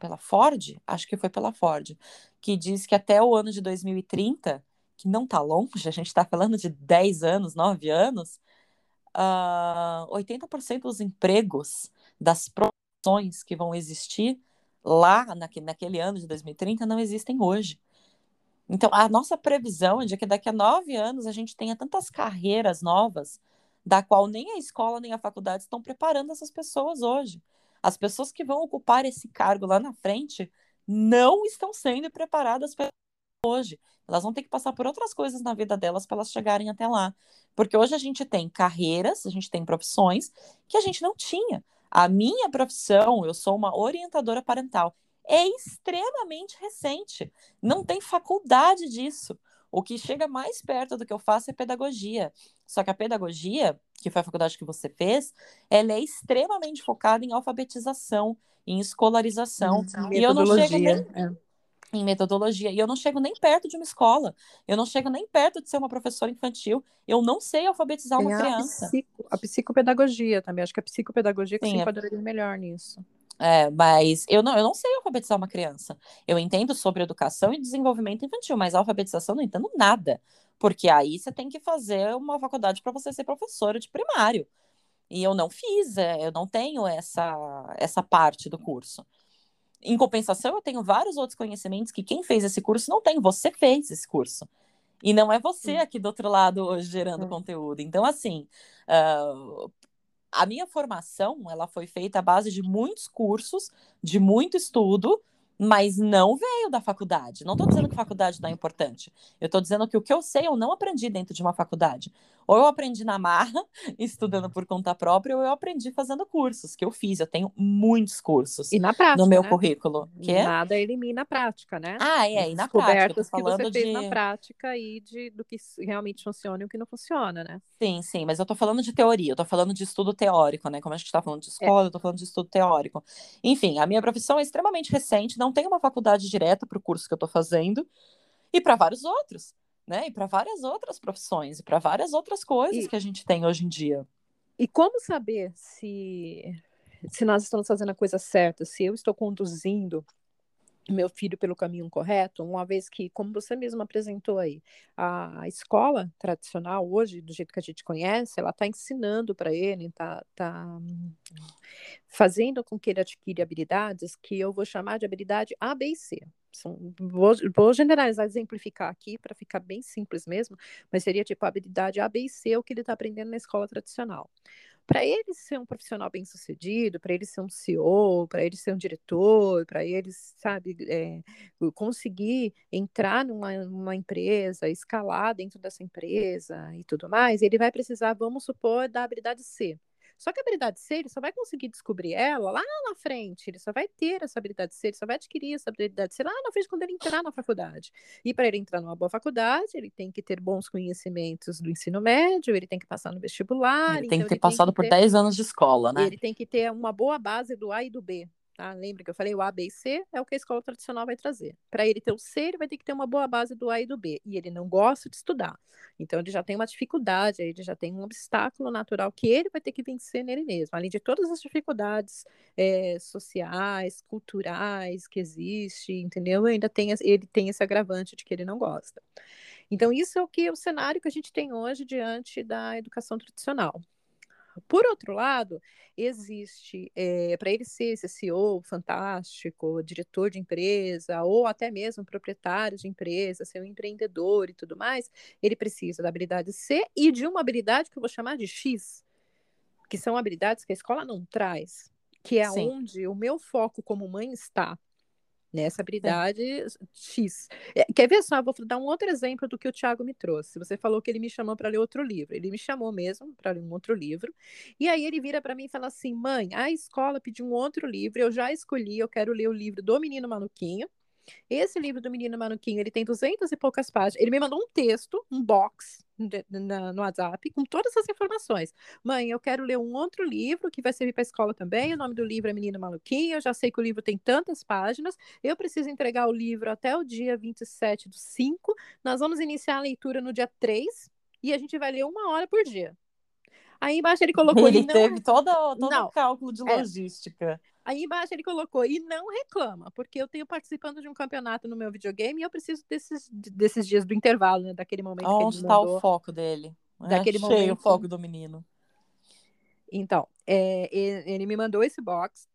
pela Ford, acho que foi pela Ford, que diz que até o ano de 2030, que não está longe, a gente está falando de 10 anos, 9 anos, uh, ah, 80% dos empregos das profissões que vão existir lá naquele, naquele ano de 2030 não existem hoje. Então, a nossa previsão é de que daqui a nove anos a gente tenha tantas carreiras novas, da qual nem a escola nem a faculdade estão preparando essas pessoas hoje. As pessoas que vão ocupar esse cargo lá na frente não estão sendo preparadas hoje. Elas vão ter que passar por outras coisas na vida delas para elas chegarem até lá. Porque hoje a gente tem carreiras, a gente tem profissões que a gente não tinha. A minha profissão, eu sou uma orientadora parental é extremamente recente. Não tem faculdade disso. O que chega mais perto do que eu faço é pedagogia. Só que a pedagogia, que foi a faculdade que você fez, ela é extremamente focada em alfabetização, em escolarização. Hum, e eu não chego nem é. em metodologia. E eu não chego nem perto de uma escola. Eu não chego nem perto de ser uma professora infantil. Eu não sei alfabetizar Tem uma criança. A, psico, a psicopedagogia também. Acho que a psicopedagogia que Sim, se é enquadraria melhor nisso. É, mas eu não, eu não sei alfabetizar uma criança. Eu entendo sobre educação e desenvolvimento infantil, mas alfabetização não entendo nada. Porque aí você tem que fazer uma faculdade para você ser professora de primário. E eu não fiz, é, eu não tenho essa, essa parte do curso. Em compensação, eu tenho vários outros conhecimentos que quem fez esse curso não tem. Você fez esse curso. E não é você aqui do outro lado hoje gerando conteúdo. Então, assim, uh, a minha formação, ela foi feita à base de muitos cursos, de muito estudo, mas não veio da faculdade. Não estou dizendo que faculdade não é importante. Eu estou dizendo que o que eu sei eu não aprendi dentro de uma faculdade. Ou eu aprendi na marra, estudando por conta própria, ou eu aprendi fazendo cursos, que eu fiz. Eu tenho muitos cursos e na prática, no meu né? currículo. Que? Nada elimina a prática, né? Ah, é, e na prática. falando que você fez de... na prática e de, do que realmente funciona e o que não funciona, né? Sim, sim, mas eu estou falando de teoria, eu estou falando de estudo teórico, né? Como a gente está falando de é. escola, é. eu estou falando de estudo teórico. Enfim, a minha profissão é extremamente recente, não não tem uma faculdade direta para o curso que eu estou fazendo e para vários outros, né? E para várias outras profissões e para várias outras coisas e, que a gente tem hoje em dia. E como saber se se nós estamos fazendo a coisa certa, se eu estou conduzindo meu filho pelo caminho correto, uma vez que, como você mesmo apresentou aí, a, escola tradicional hoje, do jeito que a gente conhece, ela está ensinando para ele, está tá fazendo com que ele adquira habilidades que eu vou chamar de habilidade A, B e C. São, vou, vou generalizar, exemplificar aqui para ficar bem simples mesmo, mas seria tipo a habilidade A, B e C, o que ele está aprendendo na escola tradicional para ele ser um profissional bem sucedido, para ele ser um CEO, para ele ser um diretor, para ele, sabe, é, conseguir entrar numa, numa, empresa, escalar dentro dessa empresa e tudo mais, ele vai precisar, vamos supor, da habilidade C. Só que a habilidade C, ele só vai conseguir descobrir ela lá na frente, ele só vai ter essa habilidade C, ele só vai adquirir essa habilidade C lá na frente quando ele entrar na faculdade. E para ele entrar numa boa faculdade, ele tem que ter bons conhecimentos do ensino médio, ele tem que passar no vestibular. Ele tem então que ter passado por 10 anos de escola, né? Ele tem que ter uma boa base do A e do B. Tá? Lembra que eu falei o A, B e C é o que a escola tradicional vai trazer. Para ele ter o C, ele vai ter que ter uma boa base do A e do B. E ele não gosta de estudar. Então ele já tem uma dificuldade, ele já tem um obstáculo natural que ele vai ter que vencer nele mesmo. Além de todas as dificuldades é, sociais, culturais que existem, entendeu? Ainda tem, ele tem esse agravante de que ele não gosta. Então, isso é o que o cenário que a gente tem hoje diante da educação tradicional. Por outro lado, existe, é, para ele ser esse CEO fantástico, diretor de empresa, ou até mesmo proprietário de empresa, ser um empreendedor e tudo mais, ele precisa da habilidade C e de uma habilidade que eu vou chamar de X, que são habilidades que a escola não traz, que é Sim. onde o meu foco como mãe está nessa habilidade é. X. É, quer ver só? Vou dar um outro exemplo do que o Thiago me trouxe. Você falou que ele me chamou para ler outro livro. Ele me chamou mesmo para ler um outro livro. E aí ele vira para mim e fala assim: mãe, a escola pediu um outro livro, eu já escolhi, eu quero ler o livro do Menino Manuquinho. Esse livro do Menino Manuquinho, ele tem duzentas e poucas páginas. Ele me mandou um texto, um box no WhatsApp com todas as informações. Mãe, eu quero ler um outro livro que vai servir para a escola também. O nome do livro é Menino Maluquinho. Eu já sei que o livro tem tantas páginas. Eu preciso entregar o livro até o dia 27 do 5. Nós vamos iniciar a leitura no dia 3 e a gente vai ler uma hora por dia. Aí embaixo ele colocou. Ele não... teve todo, todo o cálculo de é. logística. É. Aí embaixo ele colocou, e não reclama, porque eu tenho participando de um campeonato no meu videogame e eu preciso desses, desses dias do intervalo, né? Daquele momento Onde que ele mandou, tá o foco dele? Daquele é, momento. o foco do menino. Então, é, ele me mandou esse box.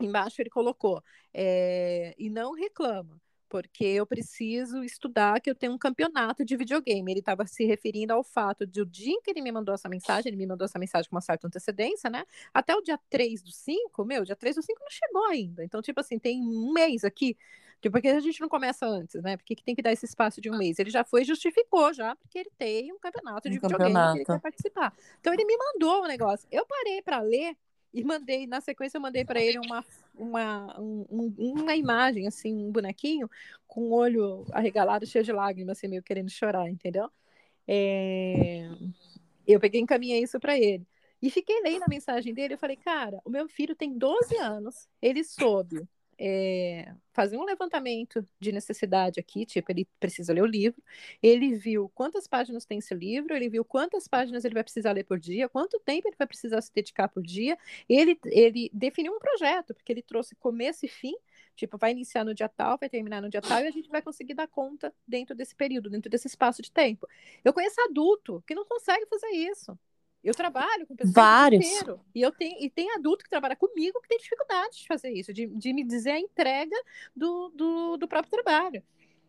Embaixo ele colocou, é, e não reclama porque eu preciso estudar que eu tenho um campeonato de videogame. Ele estava se referindo ao fato de o dia em que ele me mandou essa mensagem, ele me mandou essa mensagem com uma certa antecedência, né? Até o dia 3 do 5, meu, dia 3 do 5 não chegou ainda. Então, tipo assim, tem um mês aqui. Tipo, porque a gente não começa antes, né? Porque que tem que dar esse espaço de um mês. Ele já foi justificou já, porque ele tem um campeonato de um videogame campeonato. que ele quer participar. Então ele me mandou o negócio. Eu parei para ler e mandei, na sequência, eu mandei para ele uma, uma, um, uma imagem, assim, um bonequinho com o olho arregalado, cheio de lágrimas, assim, meio querendo chorar, entendeu? É... Eu peguei e encaminhei isso para ele. E fiquei lendo a mensagem dele. Eu falei, cara, o meu filho tem 12 anos, ele soube é, fazer um levantamento de necessidade aqui, tipo, ele precisa ler o livro, ele viu quantas páginas tem esse livro, ele viu quantas páginas ele vai precisar ler por dia, quanto tempo ele vai precisar se dedicar por dia, ele, ele definiu um projeto, porque ele trouxe começo e fim, tipo, vai iniciar no dia tal, vai terminar no dia tal, e a gente vai conseguir dar conta dentro desse período, dentro desse espaço de tempo. Eu conheço adulto que não consegue fazer isso. Eu trabalho com pessoas Vários. inteiro. E eu tenho e tem adulto que trabalha comigo que tem dificuldade de fazer isso, de, de me dizer a entrega do, do, do próprio trabalho.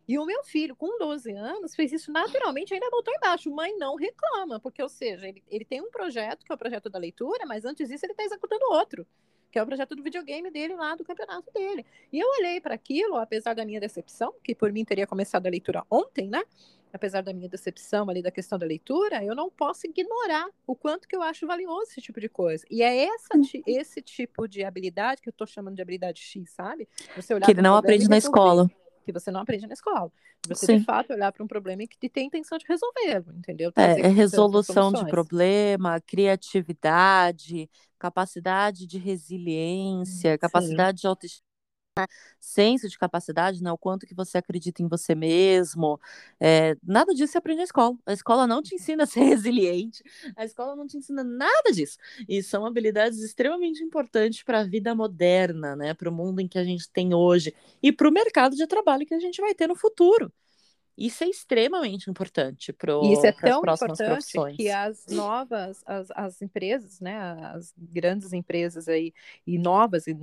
E o meu filho, com 12 anos, fez isso naturalmente, ainda botou embaixo. Mãe não reclama, porque, ou seja, ele, ele tem um projeto, que é o projeto da leitura, mas antes disso ele está executando outro, que é o projeto do videogame dele lá, do campeonato dele. E eu olhei para aquilo, apesar da minha decepção, que por mim teria começado a leitura ontem, né? apesar da minha decepção ali da questão da leitura, eu não posso ignorar o quanto que eu acho valioso esse tipo de coisa. E é essa, esse tipo de habilidade que eu estou chamando de habilidade X, sabe? Você olhar que ele não aprende na escola. Que você não aprende na escola. Você, Sim. de fato, olhar para um problema e que tem intenção de resolvê-lo, entendeu? é, é resolução de problema, criatividade, capacidade de resiliência, Sim. capacidade de autoestima senso de capacidade, né? O quanto que você acredita em você mesmo. É, nada disso você aprende na escola. A escola não te ensina a ser resiliente, a escola não te ensina nada disso. E são habilidades extremamente importantes para a vida moderna, né? Para o mundo em que a gente tem hoje e para o mercado de trabalho que a gente vai ter no futuro. Isso é extremamente importante para Isso é tão importante profissões. que as novas, as, as empresas, né, as grandes empresas aí, e novas, e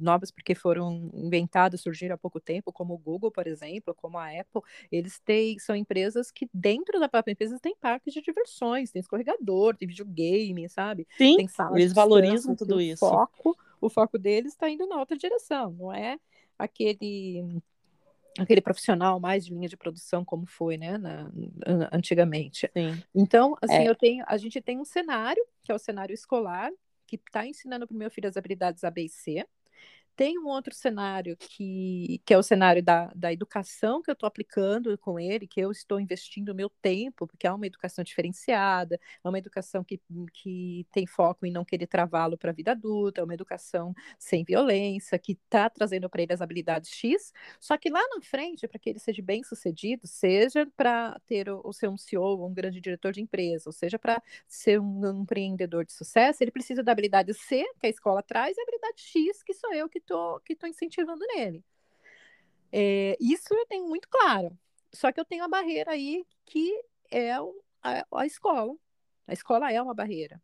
novas porque foram inventadas, surgiram há pouco tempo, como o Google, por exemplo, como a Apple, eles têm, são empresas que dentro da própria empresa tem parques de diversões, tem escorregador, tem videogame, sabe? Sim, tem sala eles valorizam tudo isso. O foco, o foco deles está indo na outra direção, não é aquele aquele profissional mais de linha de produção como foi, né, na, antigamente. Sim. Então, assim, é. eu tenho, a gente tem um cenário que é o cenário escolar que está ensinando para o meu filho as habilidades A, B e C. Tem um outro cenário que, que é o cenário da, da educação que eu estou aplicando com ele, que eu estou investindo o meu tempo, porque é uma educação diferenciada, é uma educação que, que tem foco em não querer travá-lo para a vida adulta, é uma educação sem violência, que está trazendo para ele as habilidades X, só que lá na frente, para que ele seja bem sucedido, seja para ter o, ser um CEO, um grande diretor de empresa, ou seja, para ser um, um empreendedor de sucesso, ele precisa da habilidade C, que a escola traz, e a habilidade X, que sou eu que tô, que tô incentivando nele. É, isso eu tenho muito claro. Só que eu tenho a barreira aí que é a, a escola. A escola é uma barreira.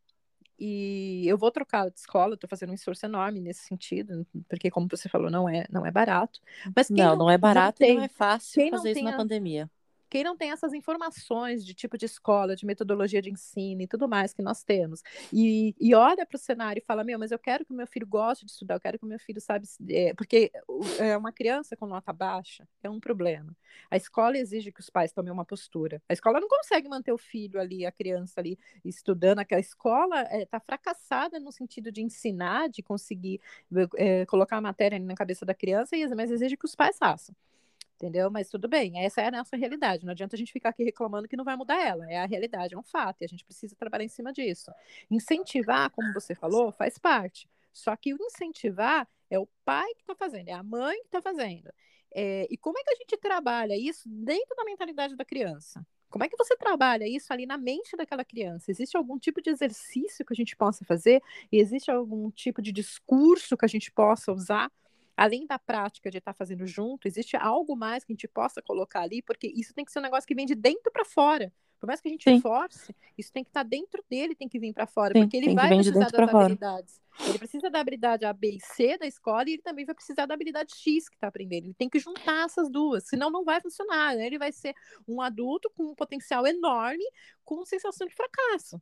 E eu vou trocar de escola, estou fazendo um esforço enorme nesse sentido, porque como você falou, não é, não é barato. Mas não, não, não, é barato não tem, e não é fácil fazer isso na pandemia. Quem não tem essas informações de tipo de escola, de metodologia de ensino e tudo mais que nós temos, e, e olha para o cenário e fala: Meu, mas eu quero que o meu filho goste de estudar, eu quero que o meu filho sabe. É, porque é uma criança com nota baixa é um problema. A escola exige que os pais tomem uma postura. A escola não consegue manter o filho ali, a criança ali, estudando. A escola está é, tá fracassada no sentido de ensinar, de conseguir é, colocar a matéria na cabeça da criança, mas exige que os pais façam. Entendeu? Mas tudo bem, essa é a nossa realidade. Não adianta a gente ficar aqui reclamando que não vai mudar ela. É a realidade, é um fato, e a gente precisa trabalhar em cima disso. Incentivar, como você falou, faz parte. Só que o incentivar é o pai que está fazendo, é a mãe que está fazendo. É, e como é que a gente trabalha isso dentro da mentalidade da criança? Como é que você trabalha isso ali na mente daquela criança? Existe algum tipo de exercício que a gente possa fazer? Existe algum tipo de discurso que a gente possa usar? Além da prática de estar fazendo junto, existe algo mais que a gente possa colocar ali? Porque isso tem que ser um negócio que vem de dentro para fora. Por mais que a gente Sim. force, isso tem que estar dentro dele, tem que vir para fora, Sim, porque ele vai precisar das habilidades. Fora. Ele precisa da habilidade A, B e C da escola e ele também vai precisar da habilidade X que está aprendendo. Ele tem que juntar essas duas, senão não vai funcionar. Né? Ele vai ser um adulto com um potencial enorme, com sensação de fracasso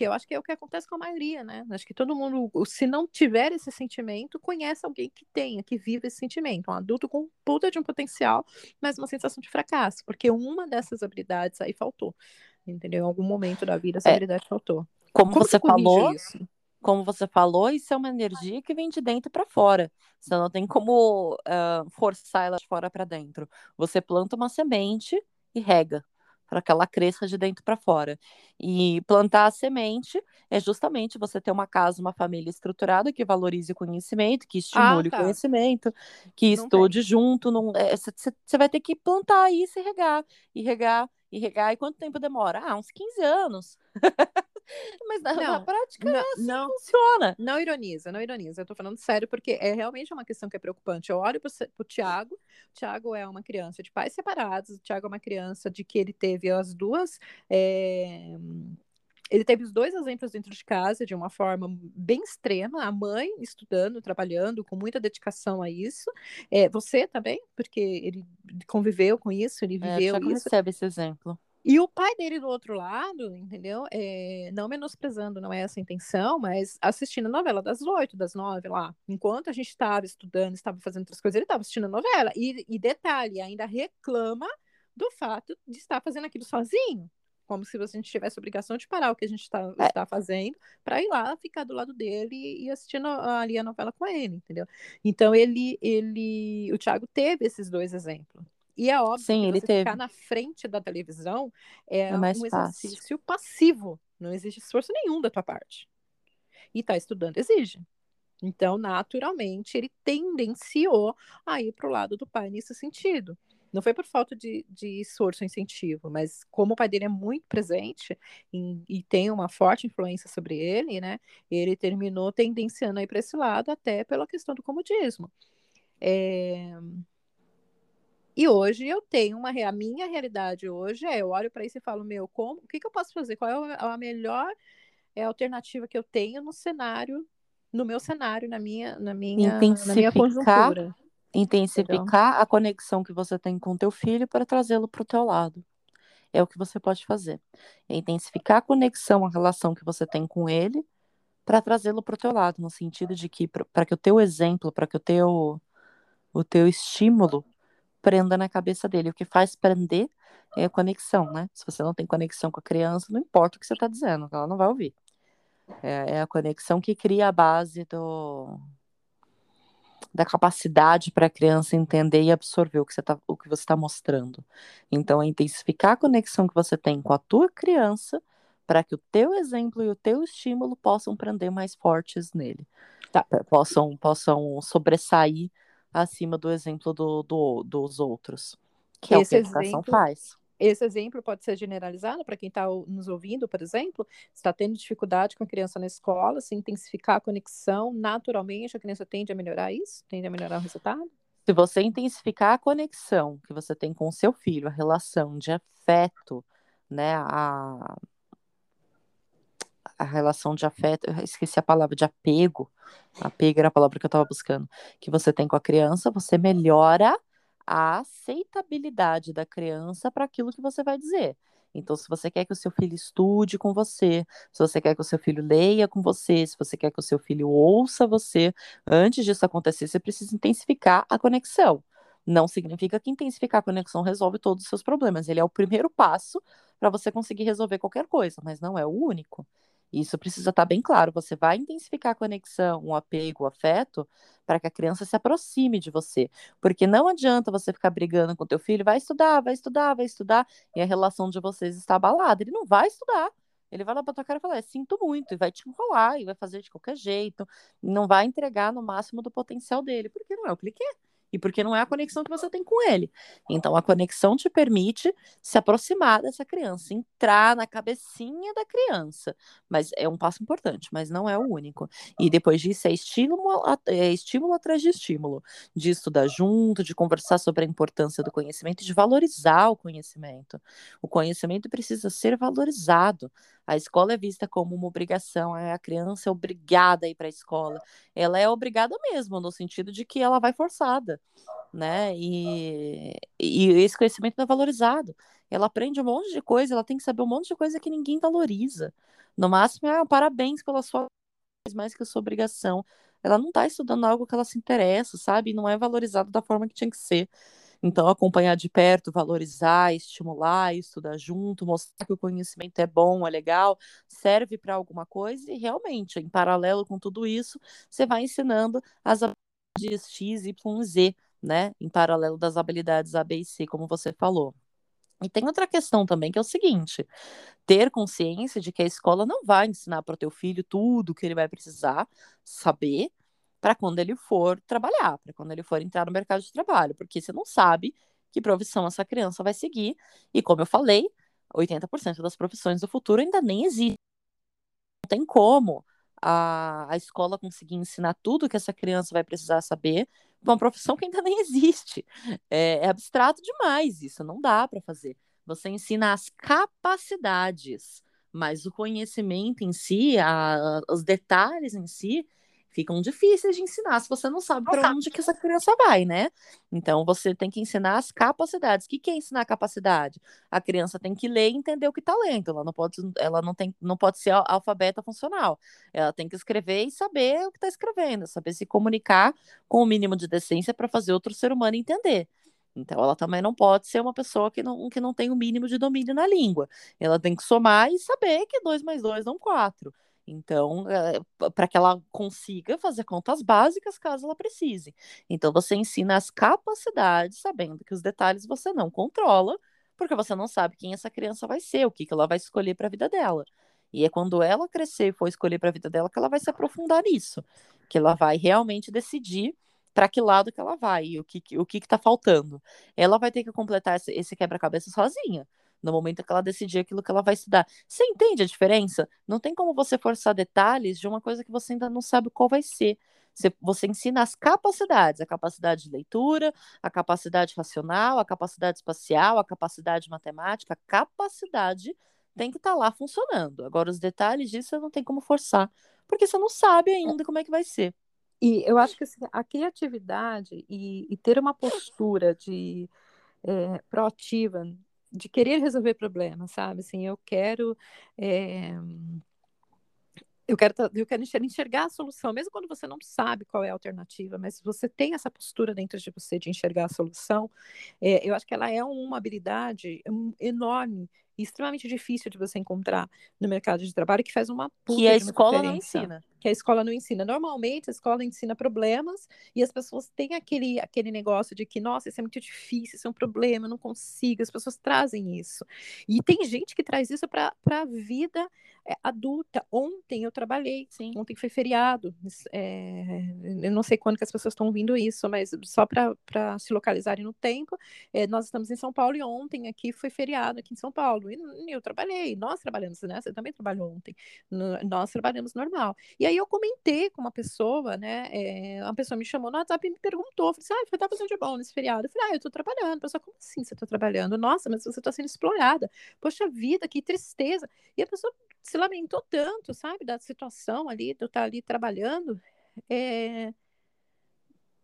que eu acho que é o que acontece com a maioria, né? Acho que todo mundo, se não tiver esse sentimento, conhece alguém que tenha, que vive esse sentimento. Um adulto com puta de um potencial, mas uma sensação de fracasso, porque uma dessas habilidades aí faltou. Entendeu? Em algum momento da vida essa é, habilidade faltou. Como, como você falou, isso? como você falou, isso é uma energia que vem de dentro para fora. Você não tem como uh, forçar ela de fora para dentro. Você planta uma semente e rega para que ela cresça de dentro para fora. E plantar a semente é justamente você ter uma casa, uma família estruturada que valorize o conhecimento, que estimule ah, tá. o conhecimento, que não estude tem. junto. Você é, vai ter que plantar isso e regar, e regar, e regar. E quanto tempo demora? Ah, uns 15 anos. Mas na, não, na prática não, assim não funciona. Não ironiza, não ironiza. Eu tô falando sério, porque é realmente uma questão que é preocupante. Eu olho pro, pro Tiago, o Tiago é uma criança de pais separados, o Tiago é uma criança de que ele teve as duas. É... Ele teve os dois exemplos dentro de casa de uma forma bem extrema, a mãe estudando, trabalhando, com muita dedicação a isso. É, você também, porque ele conviveu com isso, ele é, viveu é, isso. recebe esse exemplo. E o pai dele do outro lado, entendeu? É, não menosprezando, não é essa a intenção, mas assistindo a novela das oito, das nove lá. Enquanto a gente estava estudando, estava fazendo outras coisas, ele estava assistindo a novela. E, e detalhe, ainda reclama do fato de estar fazendo aquilo sozinho. Como se a gente tivesse obrigação de parar o que a gente está é. tá fazendo para ir lá ficar do lado dele e assistindo ali a novela com ele, entendeu? Então ele, ele, o Thiago teve esses dois exemplos. E é óbvio Sim, que ele teve. ficar na frente da televisão é, é um exercício fácil. passivo. Não exige esforço nenhum da tua parte. E tá estudando exige. Então, naturalmente, ele tendenciou a ir para o lado do pai nesse sentido. Não foi por falta de, de esforço ou incentivo, mas como o pai dele é muito presente em, e tem uma forte influência sobre ele, né? Ele terminou tendenciando aí para esse lado, até pela questão do comodismo. É, e hoje eu tenho uma a minha realidade hoje é eu olho para isso e falo meu como o que, que eu posso fazer? Qual é a melhor é, alternativa que eu tenho no cenário no meu cenário na minha na minha na minha conjuntura? Intensificar então, a conexão que você tem com teu filho para trazê-lo para o teu lado. É o que você pode fazer. É intensificar a conexão a relação que você tem com ele para trazê-lo para o teu lado no sentido de que para que o teu exemplo para que o teu o teu estímulo prenda na cabeça dele. O que faz prender é a conexão, né? Se você não tem conexão com a criança, não importa o que você está dizendo, ela não vai ouvir. É, é a conexão que cria a base do, da capacidade para a criança entender e absorver o que você está está mostrando. Então, é intensificar a conexão que você tem com a tua criança para que o teu exemplo e o teu estímulo possam prender mais fortes nele, tá. possam possam sobressair acima do exemplo do, do dos outros, que esse é o que a educação exemplo, faz. Esse exemplo pode ser generalizado para quem está nos ouvindo, por exemplo, está tendo dificuldade com a criança na escola, se intensificar a conexão, naturalmente a criança tende a melhorar isso, tende a melhorar o resultado? Se você intensificar a conexão que você tem com o seu filho, a relação de afeto, né, a, a relação de afeto, eu esqueci a palavra de apego, apego era a palavra que eu estava buscando, que você tem com a criança, você melhora a aceitabilidade da criança para aquilo que você vai dizer. Então, se você quer que o seu filho estude com você, se você quer que o seu filho leia com você, se você quer que o seu filho ouça você, antes disso acontecer, você precisa intensificar a conexão. Não significa que intensificar a conexão resolve todos os seus problemas. Ele é o primeiro passo para você conseguir resolver qualquer coisa, mas não é o único. Isso precisa estar bem claro. Você vai intensificar a conexão, o apego, o afeto, para que a criança se aproxime de você. Porque não adianta você ficar brigando com teu filho, vai estudar, vai estudar, vai estudar, e a relação de vocês está abalada. Ele não vai estudar. Ele vai lá pra tua cara e falar, é, sinto muito, e vai te enrolar, e vai fazer de qualquer jeito, não vai entregar no máximo do potencial dele, porque não é o que ele quer e porque não é a conexão que você tem com ele. Então, a conexão te permite se aproximar dessa criança, entrar na cabecinha da criança. Mas é um passo importante, mas não é o único. E depois disso, é estímulo, é estímulo atrás de estímulo, de estudar junto, de conversar sobre a importância do conhecimento, de valorizar o conhecimento. O conhecimento precisa ser valorizado. A escola é vista como uma obrigação, a criança é obrigada a ir para a escola. Ela é obrigada mesmo, no sentido de que ela vai forçada, né? E, e esse conhecimento não é valorizado. Ela aprende um monte de coisa, ela tem que saber um monte de coisa que ninguém valoriza. No máximo, é ah, parabéns pela sua mais que a sua obrigação. Ela não está estudando algo que ela se interessa, sabe? Não é valorizado da forma que tinha que ser. Então, acompanhar de perto, valorizar, estimular, estudar junto, mostrar que o conhecimento é bom, é legal, serve para alguma coisa, e realmente, em paralelo com tudo isso, você vai ensinando as habilidades X, Y, Z, né? Em paralelo das habilidades A, B e C, como você falou. E tem outra questão também, que é o seguinte: ter consciência de que a escola não vai ensinar para o teu filho tudo que ele vai precisar saber para quando ele for trabalhar, para quando ele for entrar no mercado de trabalho, porque você não sabe que profissão essa criança vai seguir. E como eu falei, 80% das profissões do futuro ainda nem existem. Não tem como a, a escola conseguir ensinar tudo que essa criança vai precisar saber para uma profissão que ainda nem existe. É, é abstrato demais isso, não dá para fazer. Você ensina as capacidades, mas o conhecimento em si, a, os detalhes em si, ficam difíceis de ensinar se você não sabe para onde que essa criança vai, né? Então você tem que ensinar as capacidades. O que, que é ensinar capacidade? A criança tem que ler e entender o que está lendo. Ela não pode, ela não tem, não pode ser alfabeta funcional. Ela tem que escrever e saber o que está escrevendo, saber se comunicar com o mínimo de decência para fazer outro ser humano entender. Então, ela também não pode ser uma pessoa que não, que não tem o mínimo de domínio na língua. Ela tem que somar e saber que 2 mais 2 dão 4. Então, eh, para que ela consiga fazer contas básicas caso ela precise. Então, você ensina as capacidades, sabendo que os detalhes você não controla, porque você não sabe quem essa criança vai ser, o que, que ela vai escolher para a vida dela. E é quando ela crescer e for escolher para a vida dela que ela vai se aprofundar nisso, que ela vai realmente decidir para que lado que ela vai e o que o que está faltando. Ela vai ter que completar esse quebra-cabeça sozinha no momento que ela decidir aquilo que ela vai estudar. Você entende a diferença? Não tem como você forçar detalhes de uma coisa que você ainda não sabe qual vai ser. Você, você ensina as capacidades, a capacidade de leitura, a capacidade racional, a capacidade espacial, a capacidade matemática, a capacidade tem que estar tá lá funcionando. Agora, os detalhes disso não tem como forçar, porque você não sabe ainda como é que vai ser. E eu acho que assim, a criatividade e, e, ter uma postura de é, proativa de querer resolver problemas, sabe? Assim, eu quero. É... Eu quero, eu quero enxergar a solução, mesmo quando você não sabe qual é a alternativa, mas se você tem essa postura dentro de você de enxergar a solução, é, eu acho que ela é uma habilidade enorme e extremamente difícil de você encontrar no mercado de trabalho que faz uma puta que a escola não ensina. Que a escola não ensina. Normalmente a escola ensina problemas e as pessoas têm aquele aquele negócio de que nossa isso é muito difícil isso é um problema eu não consigo as pessoas trazem isso. E tem gente que traz isso para a vida adulta ontem eu trabalhei Sim. ontem foi feriado é, eu não sei quando que as pessoas estão ouvindo isso mas só para se localizarem no tempo é, nós estamos em São Paulo e ontem aqui foi feriado aqui em São Paulo e eu trabalhei, nós trabalhamos, né? Você também trabalhou ontem, nós trabalhamos normal. E aí eu comentei com uma pessoa, né? É, uma pessoa me chamou no WhatsApp e me perguntou, falei assim, ah, você tá fazendo de bom nesse feriado? Eu falei, ah, eu tô trabalhando. A pessoa, como assim você tá trabalhando? Nossa, mas você tá sendo explorada. Poxa vida, que tristeza. E a pessoa se lamentou tanto, sabe, da situação ali, de eu estar ali trabalhando. É...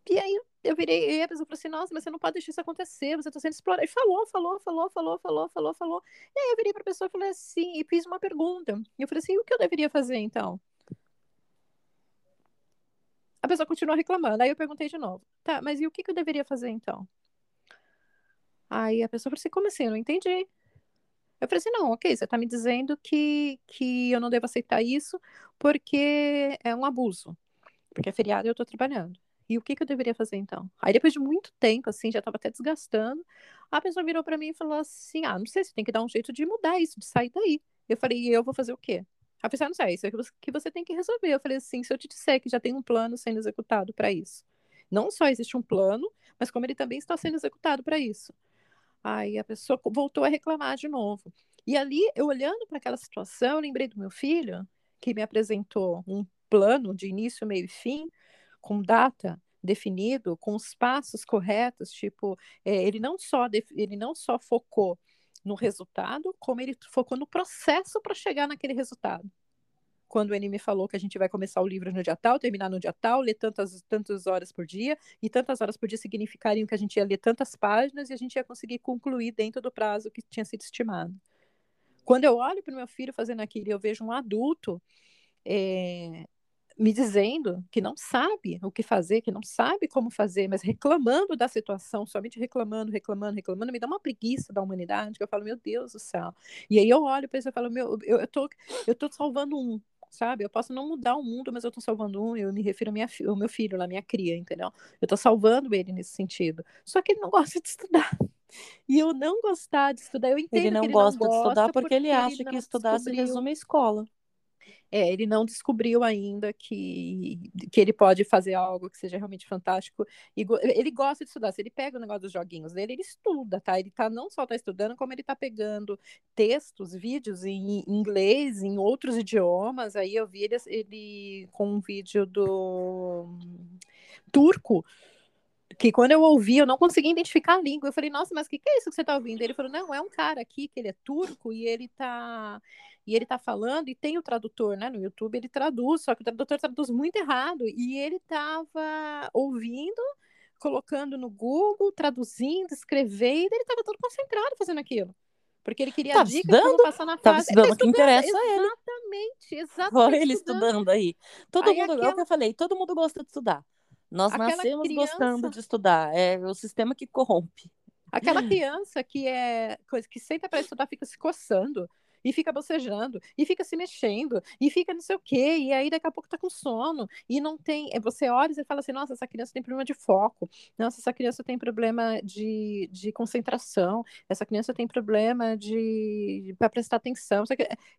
E aí eu virei, a pessoa falou assim, nossa, mas você não pode deixar isso acontecer, você está sendo explorado. E falou, falou, falou, falou, falou, falou, falou. E aí eu virei para a pessoa e falei assim, e fiz uma pergunta. E eu falei assim, o que eu deveria fazer então? A pessoa continuou reclamando. Aí eu perguntei de novo, tá, mas e o que, que eu deveria fazer então? Aí a pessoa falou assim, como assim? Eu não entendi. Eu falei assim, não, ok, você está me dizendo que, que eu não devo aceitar isso porque é um abuso. Porque é feriado e eu estou trabalhando. E o que, que eu deveria fazer então? Aí depois de muito tempo, assim, já estava até desgastando, a pessoa virou para mim e falou assim, ah, não sei, você tem que dar um jeito de mudar isso, de sair daí. Eu falei, e eu vou fazer o quê? A pessoa, não sei, isso é que você tem que resolver. Eu falei assim, se eu te disser que já tem um plano sendo executado para isso. Não só existe um plano, mas como ele também está sendo executado para isso. Aí a pessoa voltou a reclamar de novo. E ali, eu olhando para aquela situação, eu lembrei do meu filho, que me apresentou um plano de início, meio e fim, com data definido, com os passos corretos, tipo, é, ele não só ele não só focou no resultado, como ele focou no processo para chegar naquele resultado. Quando ele me falou que a gente vai começar o livro no dia tal, terminar no dia tal, ler tantas, tantas horas por dia, e tantas horas por dia significariam que a gente ia ler tantas páginas e a gente ia conseguir concluir dentro do prazo que tinha sido estimado. Quando eu olho para o meu filho fazendo aquilo e eu vejo um adulto é, me dizendo que não sabe o que fazer, que não sabe como fazer, mas reclamando da situação, somente reclamando, reclamando, reclamando, me dá uma preguiça da humanidade, que eu falo, meu Deus do céu. E aí eu olho para isso e falo, meu, eu, eu, tô, eu tô salvando um, sabe? Eu posso não mudar o mundo, mas eu tô salvando um, eu me refiro ao, minha, ao meu filho, à minha cria, entendeu? Eu tô salvando ele nesse sentido. Só que ele não gosta de estudar. E eu não gostar de estudar, eu entendo ele não que ele gosta não de estudar porque, porque ele acha ele que estudar descobriu... se resume à escola. É, ele não descobriu ainda que, que ele pode fazer algo que seja realmente fantástico. E ele gosta de estudar. Se ele pega o negócio dos joguinhos dele, ele estuda, tá? Ele tá não só tá estudando, como ele tá pegando textos, vídeos em inglês, em outros idiomas. Aí eu vi ele, ele com um vídeo do turco que quando eu ouvi, eu não conseguia identificar a língua. Eu falei, nossa, mas o que, que é isso que você está ouvindo? Ele falou, não, é um cara aqui que ele é turco e ele tá e ele tá falando, e tem o tradutor, né? No YouTube ele traduz, só que o tradutor traduz muito errado. E ele tava ouvindo, colocando no Google, traduzindo, escrevendo, ele tava todo concentrado fazendo aquilo. Porque ele queria tá dicas estudando, passar na fase. estudando o que interessa a ele. Exatamente, exatamente. Foi ele estudando aí. Todo Aí mundo, é o que aquela- eu falei, todo mundo gosta de estudar. Nós Aquela nascemos criança- gostando de estudar. É o sistema que corrompe. Aquela criança que é coisa que senta para estudar fica se coçando e fica bocejando e fica se mexendo e fica não sei o quê e aí daqui a pouco tá com sono e não tem, é, você olha e fala assim, nossa, essa criança tem problema de foco. Nossa, essa criança tem problema de, de concentração. Essa criança tem problema de para prestar atenção.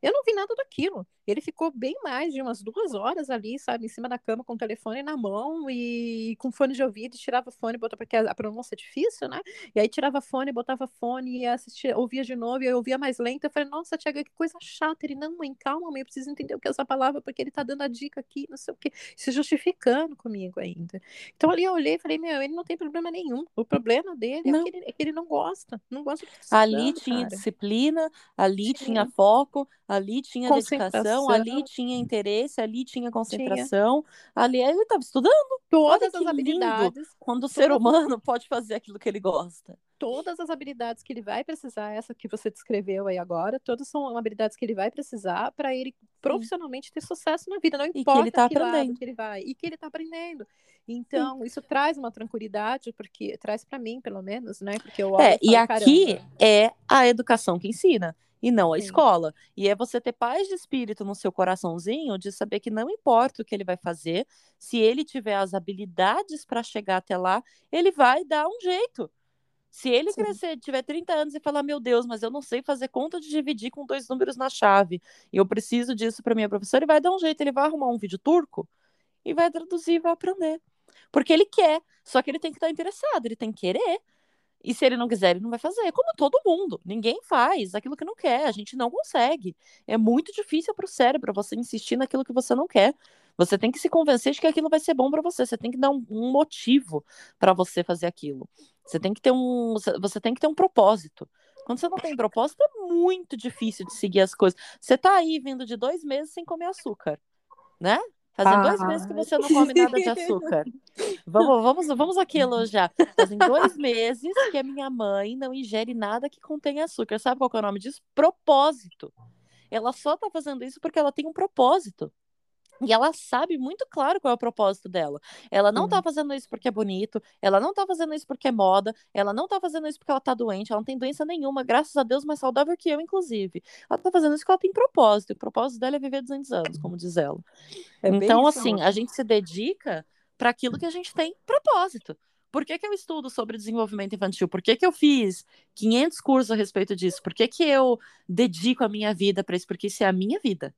Eu não vi nada daquilo. Ele ficou bem mais de umas duas horas ali, sabe, em cima da cama com o telefone na mão e com fone de ouvido, e tirava fone, botava porque a pronúncia é difícil, né? E aí tirava fone, botava fone e assistia, ouvia de novo, e eu ouvia mais lento. Eu falei, nossa, Tiago, que coisa chata. Ele, não, mãe, calma, mãe, eu preciso entender o que é essa palavra, porque ele tá dando a dica aqui, não sei o quê, se justificando comigo ainda. Então ali eu olhei e falei, meu, ele não tem problema nenhum. O problema dele é que, ele, é que ele não gosta, não gosta de Ali tinha cara. disciplina, ali tinha Tinha. foco, ali tinha dedicação, ali tinha interesse, ali tinha concentração, ali ele estava estudando. Todas que as lindo. habilidades, Quando o ser humano pode fazer aquilo que ele gosta. Todas as habilidades que ele vai precisar, essa que você descreveu aí agora, todas são habilidades que ele vai precisar para ele profissionalmente ter sucesso na vida, não que importa ele tá que lado aprendendo. que ele vai, e que ele está aprendendo. Então, isso traz uma tranquilidade, porque traz para mim, pelo menos, né? Porque eu É, e aqui "Caramba, é a educação que ensina. E não a Sim. escola. E é você ter paz de espírito no seu coraçãozinho de saber que não importa o que ele vai fazer, se ele tiver as habilidades para chegar até lá, ele vai dar um jeito. Se ele Sim. crescer, tiver 30 anos e falar, meu Deus, mas eu não sei fazer conta de dividir com dois números na chave, e eu preciso disso para minha professora, ele vai dar um jeito, ele vai arrumar um vídeo turco e vai traduzir e vai aprender. Porque ele quer, só que ele tem que estar interessado, ele tem que querer. E se ele não quiser, ele não vai fazer. Como todo mundo. Ninguém faz aquilo que não quer. A gente não consegue. É muito difícil para o cérebro você insistir naquilo que você não quer. Você tem que se convencer de que aquilo vai ser bom para você. Você tem que dar um, um motivo para você fazer aquilo. Você tem que ter um, você tem que ter um propósito. Quando você não tem propósito, é muito difícil de seguir as coisas. Você tá aí vindo de dois meses sem comer açúcar, né? Fazem dois meses que você não come nada de açúcar. Vamos, vamos, vamos aqui elogiar. Fazem dois meses que a minha mãe não ingere nada que contenha açúcar. Sabe qual que é o nome disso? Propósito. Ela só tá fazendo isso porque ela tem um propósito. E ela sabe muito claro qual é o propósito dela. Ela não tá Sim. fazendo isso porque é bonito, ela não tá fazendo isso porque é moda, ela não tá fazendo isso porque ela tá doente, ela não tem doença nenhuma, graças a Deus, mais saudável que eu, inclusive. Ela tá fazendo isso porque ela tem propósito, e o propósito dela é viver 200 anos, como diz ela. É então, assim, a gente se dedica para aquilo que a gente tem propósito. Por que, que eu estudo sobre desenvolvimento infantil? Por que, que eu fiz 500 cursos a respeito disso? Por que, que eu dedico a minha vida para isso? Porque isso é a minha vida.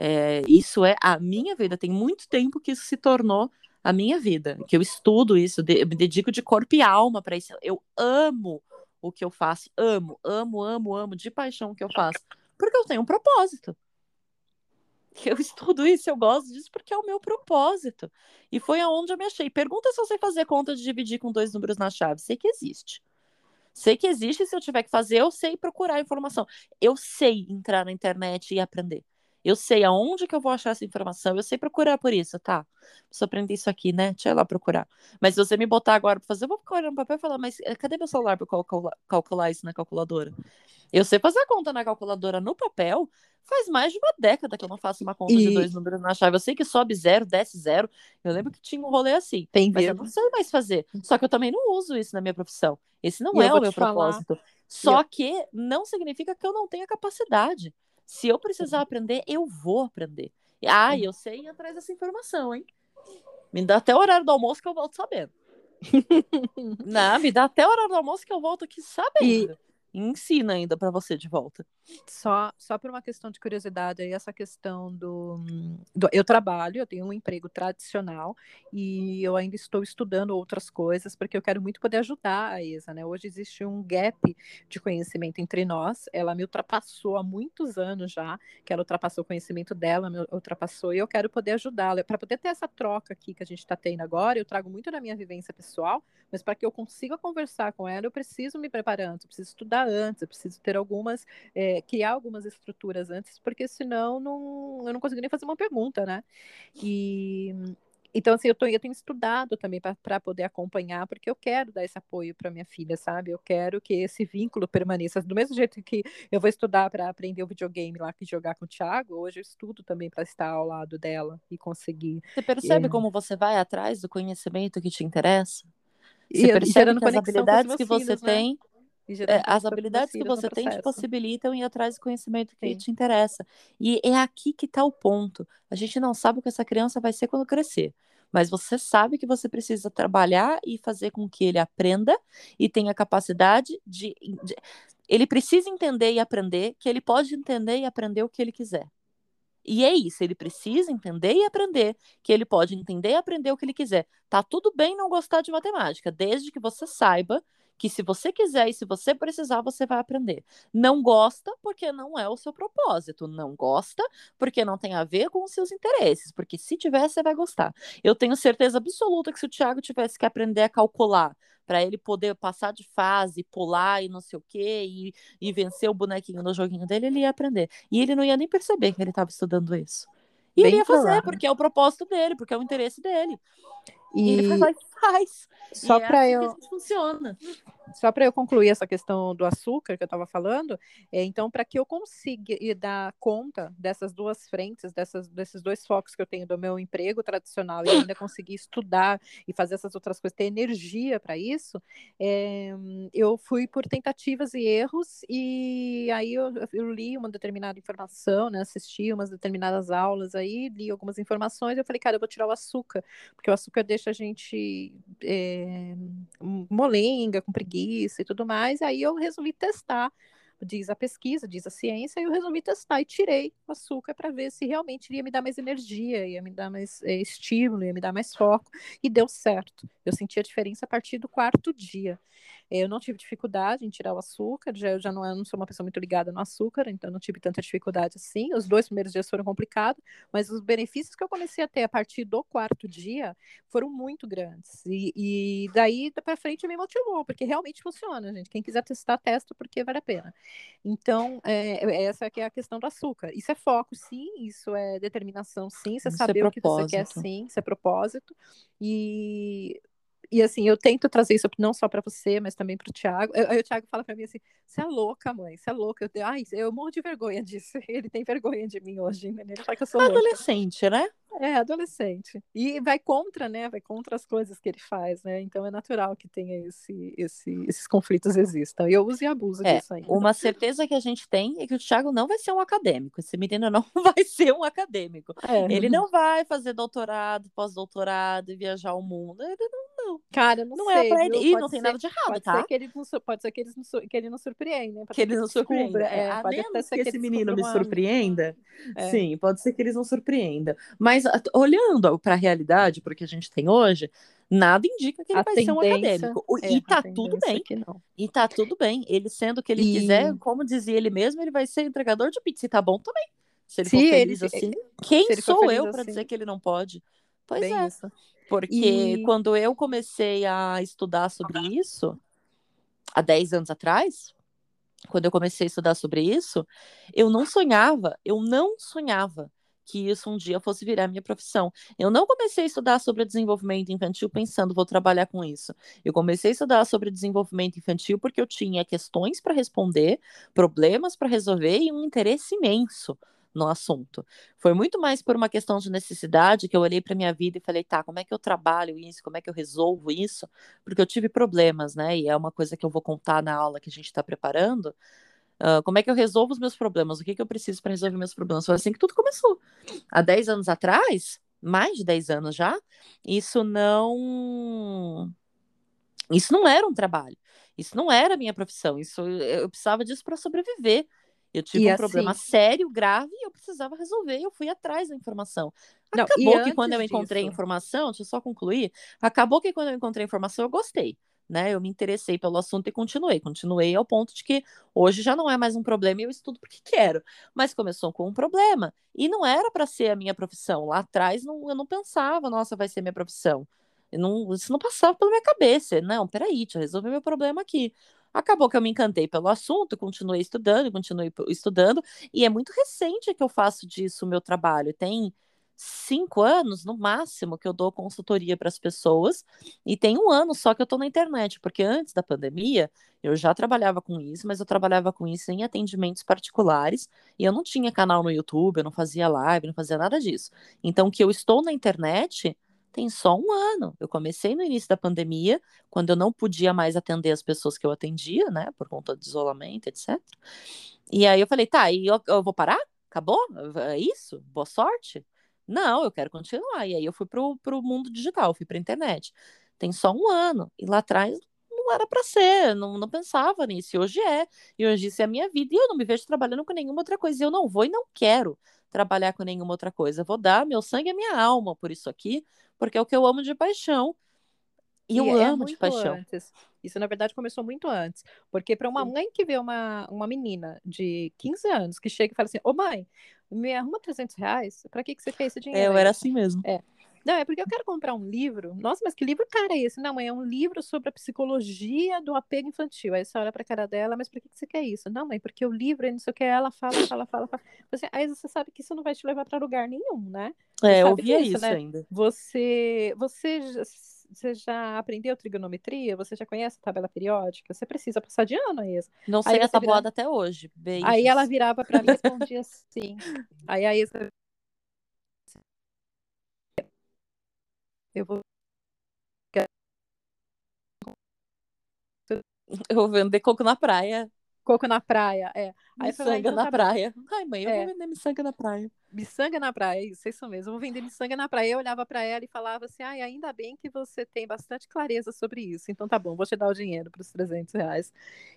É, isso é a minha vida. Tem muito tempo que isso se tornou a minha vida, que eu estudo isso, de, eu me dedico de corpo e alma para isso. Eu amo o que eu faço, amo, amo, amo, amo de paixão o que eu faço, porque eu tenho um propósito. Eu estudo isso, eu gosto disso porque é o meu propósito. E foi aonde eu me achei. Pergunta se eu sei fazer conta de dividir com dois números na chave. Sei que existe. Sei que existe, se eu tiver que fazer, eu sei procurar informação. Eu sei entrar na internet e aprender. Eu sei aonde que eu vou achar essa informação, eu sei procurar por isso, tá? Preciso aprender isso aqui, né? Deixa eu ir lá procurar. Mas se você me botar agora pra fazer, eu vou ficar olhando no papel e falar, mas eh, cadê meu celular pra calcular, calcular isso na calculadora? Eu sei fazer a conta na calculadora no papel, faz mais de uma década que eu não faço uma conta E- de dois números na chave. Eu sei que sobe zero, desce zero. Eu lembro que tinha um rolê assim. Tem Mas eu não sei mais fazer. Só que eu também não uso isso na minha profissão. Esse não E eu é o meu te falar- propósito. Só que não significa que eu não tenha capacidade. Se eu precisar aprender, eu vou aprender. Ah, eu sei ir atrás dessa informação, hein? Me dá até o horário do almoço que eu volto sabendo. não, me dá até o horário do almoço que eu volto aqui sabendo. E ensina ainda pra você de volta. Só, só por uma questão de curiosidade aí, essa questão do, do- Eu trabalho, eu tenho um emprego tradicional e eu ainda estou estudando outras coisas, porque eu quero muito poder ajudar a Isa, né? Hoje existe um gap de conhecimento entre nós. Ela me ultrapassou há muitos anos já, que ela ultrapassou o conhecimento dela, me ultrapassou, e eu quero poder ajudá-la. Para poder ter essa troca aqui que a gente está tendo agora, eu trago muito da minha vivência pessoal, mas para que eu consiga conversar com ela, eu preciso me preparar antes, eu preciso estudar antes, eu preciso ter algumas, é, criar algumas estruturas antes, porque senão não, eu não consigo nem fazer uma pergunta, né? E então, assim, eu, tô, eu tenho estudado também para poder acompanhar, porque eu quero dar esse apoio para minha filha, sabe? Eu quero que esse vínculo permaneça. Do mesmo jeito que eu vou estudar para aprender o videogame lá, que jogar com o Thiago, hoje eu estudo também para estar ao lado dela e conseguir. Você percebe É. como você vai atrás do conhecimento que te interessa? E- Você e percebe gerando que as habilidades que você filhos, né? tem E É, as habilidades que você tem te possibilitam ir atrás do conhecimento que Sim. te interessa. E é aqui que está o ponto. A gente não sabe o que essa criança vai ser quando crescer. Mas você sabe que você precisa trabalhar e fazer com que ele aprenda e tenha capacidade de, de- Ele precisa entender e aprender que ele pode entender e aprender o que ele quiser. E é isso, ele precisa entender e aprender que ele pode entender e aprender o que ele quiser. Tá tudo bem não gostar de matemática, desde que você saiba que se você quiser e se você precisar, você vai aprender. Não gosta porque não é o seu propósito. Não gosta porque não tem a ver com os seus interesses. Porque se tiver, você vai gostar. Eu tenho certeza absoluta que se o Thiago tivesse que aprender a calcular para ele poder passar de fase, pular e não sei o quê, e, e vencer o bonequinho no joguinho dele, ele ia aprender. E ele não ia nem perceber que ele estava estudando isso. E Bem ele ia fazer, porque é o propósito dele, porque é o interesse dele. E, ele E vai lá e faz. só e é para assim eu funciona. Só para eu concluir essa questão do açúcar que eu estava falando, é, então, para que eu consiga dar conta dessas duas frentes, dessas, desses dois focos que eu tenho do meu emprego tradicional e ainda conseguir estudar e fazer essas outras coisas, ter energia para isso, é, eu fui por tentativas e erros, e aí eu, eu li uma determinada informação, né, assisti umas determinadas aulas aí, li algumas informações, eu falei, cara, eu vou tirar o açúcar, porque o açúcar deixa a gente é, molenga, com preguiça e tudo mais. Aí eu resolvi testar, diz a pesquisa, diz a ciência, e eu resolvi testar e tirei o açúcar para ver se realmente ia me dar mais energia, ia me dar mais é, estímulo, ia me dar mais foco, e deu certo. Eu senti a diferença a partir do quarto dia. Eu não tive dificuldade em tirar o açúcar, já, eu já não, eu não sou uma pessoa muito ligada no açúcar, então não tive tanta dificuldade assim. Os dois primeiros dias foram complicados, mas os benefícios que eu comecei a ter a partir do quarto dia foram muito grandes. E, e daí para frente me motivou, porque realmente funciona, gente. Quem quiser testar, testa, porque vale a pena. Então, é, essa que é a questão do açúcar. Isso é foco, sim, isso é determinação, sim, você Isso é saber o que você quer, sim, isso é propósito. E e assim, eu tento trazer isso não só para você, mas também para o Thiago. Aí o Thiago fala para mim assim: você é louca, mãe, você é louca. Eu, ai, eu morro de vergonha disso. Ele tem vergonha de mim hoje, né? Ele fala que eu sou Adolescente, louca. né? É, adolescente. E vai contra, né? Vai contra as coisas que ele faz, né? Então é natural que tenha esse, esse, esses conflitos existam. E eu uso e abuso é, disso ainda. Uma certeza que a gente tem é que o Thiago não vai ser um acadêmico. Esse menino não vai ser um acadêmico. É. Ele não vai fazer doutorado, pós-doutorado e viajar o mundo. Ele não não. Cara, não, não sei, é pra ele. E não tem nada de errado, pode tá? Ser que ele não, pode ser que ele não, que ele não surpreenda. Que ele não surpreenda. É, é, a menos que, que esse menino me surpreenda. É. Sim, pode ser que eles não surpreendam. Mas olhando para a realidade, porque a gente tem hoje, nada indica que ele a vai ser um acadêmico. É, e tá tudo bem. E tá tudo bem. Ele sendo o que ele e... quiser, como dizia ele mesmo, ele vai ser entregador de pizza e tá bom também. Se ele Se for feliz ele, assim, quem sou eu para assim. dizer que ele não pode? Pois bem é. Isso. Porque e... quando eu comecei a estudar sobre isso, há 10 anos atrás, quando eu comecei a estudar sobre isso, eu não sonhava, eu não sonhava que isso um dia fosse virar minha profissão. Eu não comecei a estudar sobre desenvolvimento infantil pensando vou trabalhar com isso. Eu comecei a estudar sobre desenvolvimento infantil porque eu tinha questões para responder, problemas para resolver e um interesse imenso no assunto. Foi muito mais por uma questão de necessidade que eu olhei para minha vida e falei, tá, como é que eu trabalho isso? Como é que eu resolvo isso? Porque eu tive problemas, né? E é uma coisa que eu vou contar na aula que a gente está preparando. Uh, como é que eu resolvo os meus problemas? O que, que eu preciso para resolver meus problemas? Foi assim que tudo começou. Há 10 anos atrás, mais de 10 anos já, isso não. Isso não era um trabalho. Isso não era a minha profissão. Isso eu precisava disso para sobreviver. Eu tive e um assim... problema sério, grave, e eu precisava resolver. Eu fui atrás da informação. Não, acabou que quando eu encontrei disso... informação, deixa eu só concluir. Acabou que quando eu encontrei informação, eu gostei. Né, eu me interessei pelo assunto e continuei. Continuei ao ponto de que hoje já não é mais um problema e eu estudo porque quero. Mas começou com um problema. E não era para ser a minha profissão. Lá atrás não, eu não pensava, nossa, vai ser minha profissão. Não, isso não passava pela minha cabeça. Não, peraí, deixa eu resolver meu problema aqui. Acabou que eu me encantei pelo assunto, continuei estudando, continuei estudando, e é muito recente que eu faço disso o meu trabalho. Tem cinco anos, no máximo, que eu dou consultoria para as pessoas, e tem um ano só que eu estou na internet, porque antes da pandemia eu já trabalhava com isso, mas eu trabalhava com isso em atendimentos particulares, e eu não tinha canal no YouTube, eu não fazia live, não fazia nada disso. Então, que eu estou na internet tem só um ano. Eu comecei no início da pandemia, quando eu não podia mais atender as pessoas que eu atendia, né, por conta do isolamento, etc. E aí eu falei, tá, e eu, eu vou parar? Acabou? É isso? Boa sorte? Não, eu quero continuar. E aí eu fui pro, pro mundo digital, fui pra internet. Tem só um ano. E lá atrás não era para ser, não, não pensava nisso. E hoje é. E hoje isso é a minha vida. E eu não me vejo trabalhando com nenhuma outra coisa. E eu não vou e não quero trabalhar com nenhuma outra coisa. Eu vou dar meu sangue e minha alma por isso aqui, porque é o que eu amo de paixão. E, e eu é amo de paixão. Antes. Isso, na verdade, começou muito antes. Porque para uma Sim. mãe que vê uma, uma menina de 15 anos que chega e fala assim: Ô mãe, me arruma 300 reais? Para que, que você quer esse dinheiro? É, eu era assim mesmo. É. Não, é porque eu quero comprar um livro. Nossa, mas que livro cara é esse? Não, mãe, é um livro sobre a psicologia do apego infantil. Aí você olha pra cara dela, mas por que, você quer isso? Não, mãe, porque o livro, não sei o que, ela fala, fala, fala, fala. Você, aí você sabe que isso não vai te levar para lugar nenhum, né? é, eu ouvia isso, né? ainda. Você, você, você já aprendeu trigonometria? Você já conhece a tabela periódica? Você precisa passar de ano aí. Não sei a tabuada até hoje. Beijos. Aí ela virava para mim e respondia assim. aí a Isa Eu vou. Eu vou vender coco na praia. Coco na praia, é. Aí miçanga então, na tá praia. Bom. Ai, mãe, eu é. vou vender miçanga na praia. Miçanga na praia, isso, isso mesmo. Eu vou vender miçanga na praia. Eu olhava para ela e falava assim: ai, ainda bem que você tem bastante clareza sobre isso. Então tá bom, vou te dar o dinheiro para os 300 reais.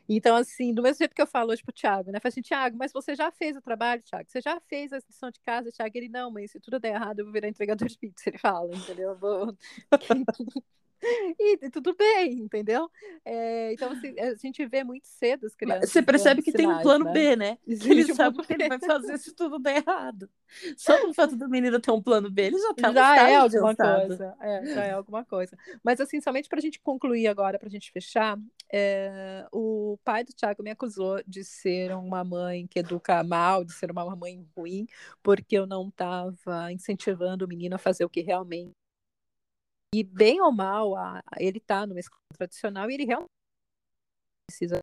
Então, assim, do mesmo jeito que eu falo hoje pro Thiago, né? Falei assim: Thiago, mas você já fez o trabalho, Thiago? Você já fez a lição de casa, Thiago? Ele, não, mãe, se tudo der errado, eu vou virar entregador de pizza. Ele fala, entendeu? Eu vou. E tudo bem, entendeu? É, então, assim, a gente vê muito cedo as crianças. Você percebe que sinais, tem um plano né? B, né? Existe ele sabe o que ele vai fazer se tudo der errado. Só o fato do menino ter um plano B, ele já tá Já é alguma coisa. É, já é alguma coisa. Mas, assim, somente para a gente concluir agora, para a gente fechar, é, o pai do Thiago me acusou de ser uma mãe que educa mal, de ser uma mãe ruim, porque eu não estava incentivando o menino a fazer o que realmente E bem ou mal, a, ele está numa escola tradicional e ele realmente precisa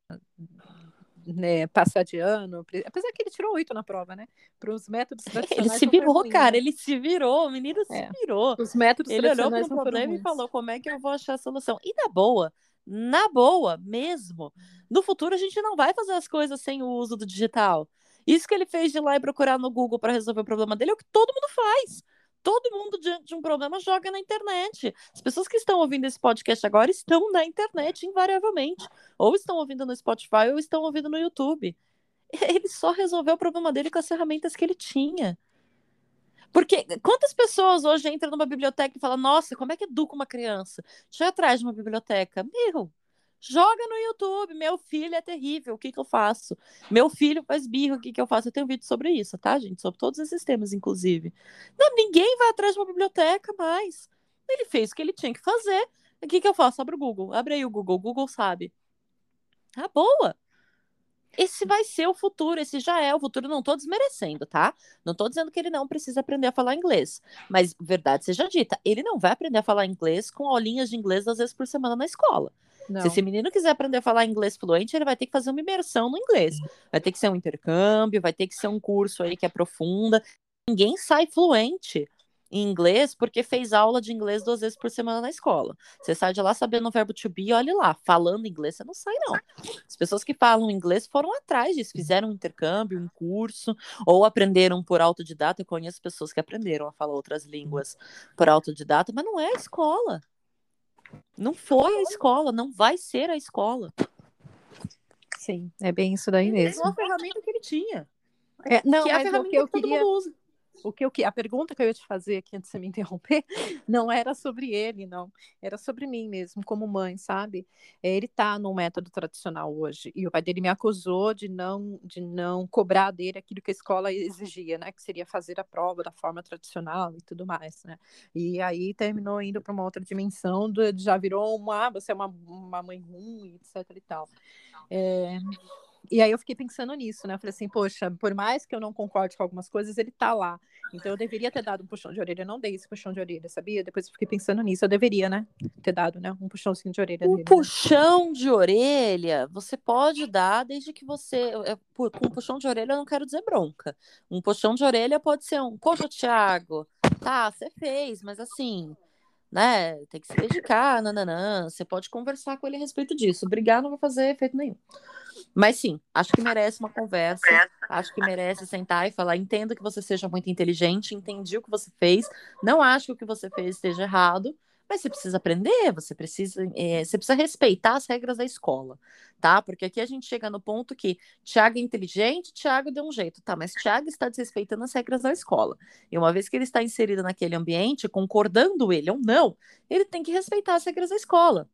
né, passar de ano, apesar que ele tirou oito na prova, né? Para os métodos tradicionais. Ele se virou, ruim, cara, né? ele se virou, o menino se é. virou. Os métodos ele olhou para o problema e falou: como é que eu vou achar a solução? E na boa, na boa mesmo, no futuro a gente não vai fazer as coisas sem o uso do digital. Isso que ele fez de ir lá e procurar no Google para resolver o problema dele é o que todo mundo faz. Todo mundo, diante de um problema, joga na internet. As pessoas que estão ouvindo esse podcast agora estão na internet, invariavelmente. Ou estão ouvindo no Spotify ou estão ouvindo no YouTube. Ele só resolveu o problema dele com as ferramentas que ele tinha. Porque quantas pessoas hoje entram numa biblioteca e falam: Nossa, como é que educa uma criança? Deixa eu ir atrás de uma biblioteca. Meu, Joga no YouTube, meu filho é terrível, o que que eu faço? Meu filho faz birro, o que que eu faço? Eu tenho um vídeo sobre isso, tá, gente? Sobre todos esses temas, inclusive. Não, ninguém vai atrás de uma biblioteca mais. Ele fez o que ele tinha que fazer. O que que eu faço? Abre o Google. Abre aí o Google. O Google sabe. Ah, boa. Esse vai ser o futuro, esse já é o futuro. Não estou desmerecendo, tá? Não estou dizendo que ele não precisa aprender a falar inglês. Mas, verdade seja dita, ele não vai aprender a falar inglês com aulinhas de inglês às vezes por semana na escola. Não. Se esse menino quiser aprender a falar inglês fluente, ele vai ter que fazer uma imersão no inglês. Vai ter que ser um intercâmbio, vai ter que ser um curso aí que aprofunda. Ninguém sai fluente em inglês porque fez aula de inglês duas vezes por semana na escola. Você sai de lá sabendo o verbo to be, olhe lá, falando inglês, você não sai, não. As pessoas que falam inglês foram atrás disso, fizeram um intercâmbio, um curso, ou aprenderam por autodidata. Eu conheço pessoas que aprenderam a falar outras línguas por autodidata, mas não é a escola. Não foi a escola, não vai ser a escola. Sim, é bem isso daí ele mesmo. É uma ferramenta que ele tinha. É, não, que é a ferramenta que eu que queria o que, o que a pergunta que eu ia te fazer aqui antes de você me interromper não era sobre ele, não. Era sobre mim mesmo, como mãe, sabe? É, ele tá no método tradicional hoje e o pai dele me acusou de não de não cobrar dele aquilo que a escola exigia, né? Que seria fazer a prova da forma tradicional e tudo mais, né? E aí terminou indo para uma outra dimensão, do, já virou uma, ah, você é uma, uma mãe ruim, etc e tal. É, e aí eu fiquei pensando nisso, né? Eu falei assim, poxa, por mais que eu não concorde com algumas coisas, ele tá lá. Então eu deveria ter dado um puxão de orelha. Eu não dei esse puxão de orelha, sabia? Depois eu fiquei pensando nisso. Eu deveria, né? Ter dado, né? Um puxãozinho de orelha. Um dele, puxão né? de orelha, você pode dar desde que você. Com um puxão de orelha, eu não quero dizer bronca. Um puxão de orelha pode ser um, poxa, Thiago, tá, você fez, mas assim né? Tem que se dedicar, nananã. Você pode conversar com ele a respeito disso. Brigar não vai fazer efeito nenhum. Mas sim, acho que merece uma conversa. Acho que merece sentar e falar. Entendo que você seja muito inteligente, entendi o que você fez. Não acho que o que você fez esteja errado. Mas você precisa aprender, você precisa, é, você precisa respeitar as regras da escola, tá? Porque aqui a gente chega no ponto que Tiago é inteligente, Tiago deu um jeito, tá? Mas Tiago está desrespeitando as regras da escola. E uma vez que ele está inserido naquele ambiente, concordando ele ou não, ele tem que respeitar as regras da escola.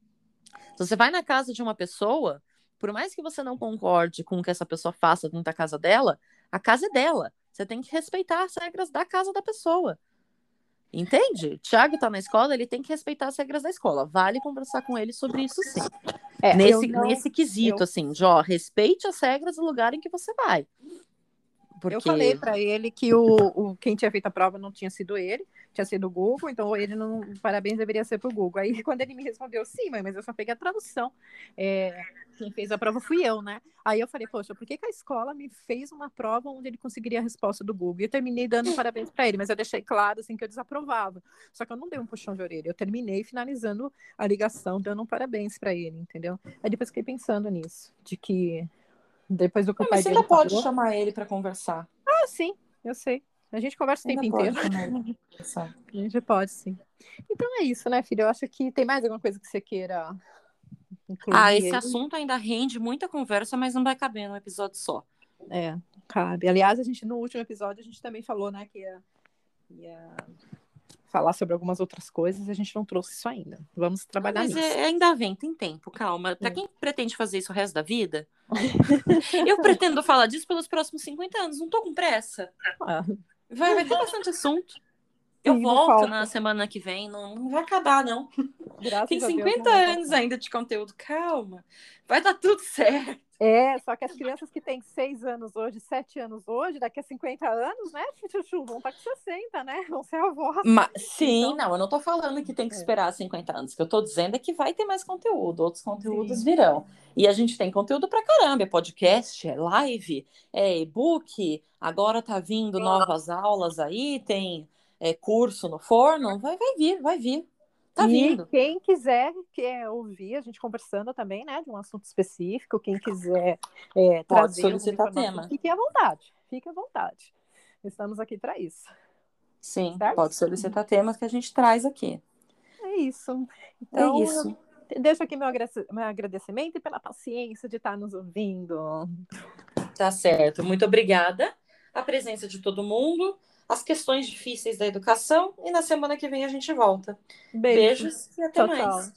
Se você vai na casa de uma pessoa, por mais que você não concorde com o que essa pessoa faça dentro da casa dela, a casa é dela. Você tem que respeitar as regras da casa da pessoa. Entende? Tiago tá na escola, ele tem que respeitar as regras da escola. Vale conversar com ele sobre isso sim. É, nesse, não, nesse quesito, eu... assim, de ó, respeite as regras do lugar em que você vai. Porque... Eu falei para ele que o, o, quem tinha feito a prova não tinha sido ele, tinha sido o Google, então ele não. Parabéns, deveria ser pro Google. Aí quando ele me respondeu, sim, mãe, mas eu só peguei a tradução. É, quem fez a prova fui eu, né? Aí eu falei, poxa, por que, que a escola me fez uma prova onde ele conseguiria a resposta do Google? E eu terminei dando parabéns para ele, mas eu deixei claro assim que eu desaprovava. Só que eu não dei um puxão de orelha, eu terminei finalizando a ligação, dando um parabéns para ele, entendeu? Aí depois fiquei pensando nisso, de que depois do que o pai Você ainda pode falou, chamar ele para conversar. Ah, sim, eu sei. A gente conversa o tempo inteiro. a gente pode, sim. Então é isso, né, filha? Eu acho que tem mais alguma coisa que você queira incluir. Ah, esse assunto ainda rende muita conversa, mas não vai caber num episódio só. É, cabe. Aliás, a gente no último episódio a gente também falou, né, que ia, ia falar sobre algumas outras coisas, a gente não trouxe isso ainda. Vamos trabalhar Mas nisso. É, ainda vem, tem tempo, calma. Para é. quem pretende fazer isso o resto da vida, eu pretendo falar disso pelos próximos 50 anos, não tô com pressa. Ah. Vai, vai ter bastante assunto. Eu volto falta. na semana que vem, não, não vai acabar, não. Graças Tem a Deus, 50 não vai anos ainda de conteúdo, calma. Vai dar tudo certo. É, só que as crianças que têm 6 anos hoje, 7 anos hoje, daqui a 50 anos, né, Chuchu, vão estar com 60, né? Vão ser avós. Mas, sim, Então- não, eu não tô falando que tem que É. esperar 50 anos. O que eu tô dizendo é que vai ter mais conteúdo, outros conteúdos Sim. virão. E a gente tem conteúdo pra caramba, é podcast, é live, é e-book, agora tá vindo novas aulas aí, tem é, curso no forno, vai, vai vir, vai vir. Tá e vindo. quem quiser quer ouvir a gente conversando também, né, de um assunto específico, quem quiser é, Pode solicitar tema. Fique à vontade, fique à vontade. Estamos aqui para isso. Sim, Certo? pode solicitar temas que a gente traz aqui. É isso. Então, é isso. deixo aqui meu agradecimento e pela paciência de estar nos ouvindo. Tá certo. Muito obrigada. A presença de todo mundo, as questões difíceis da educação, e na semana que vem a gente volta. Beijo. Beijos e até Tchau, mais.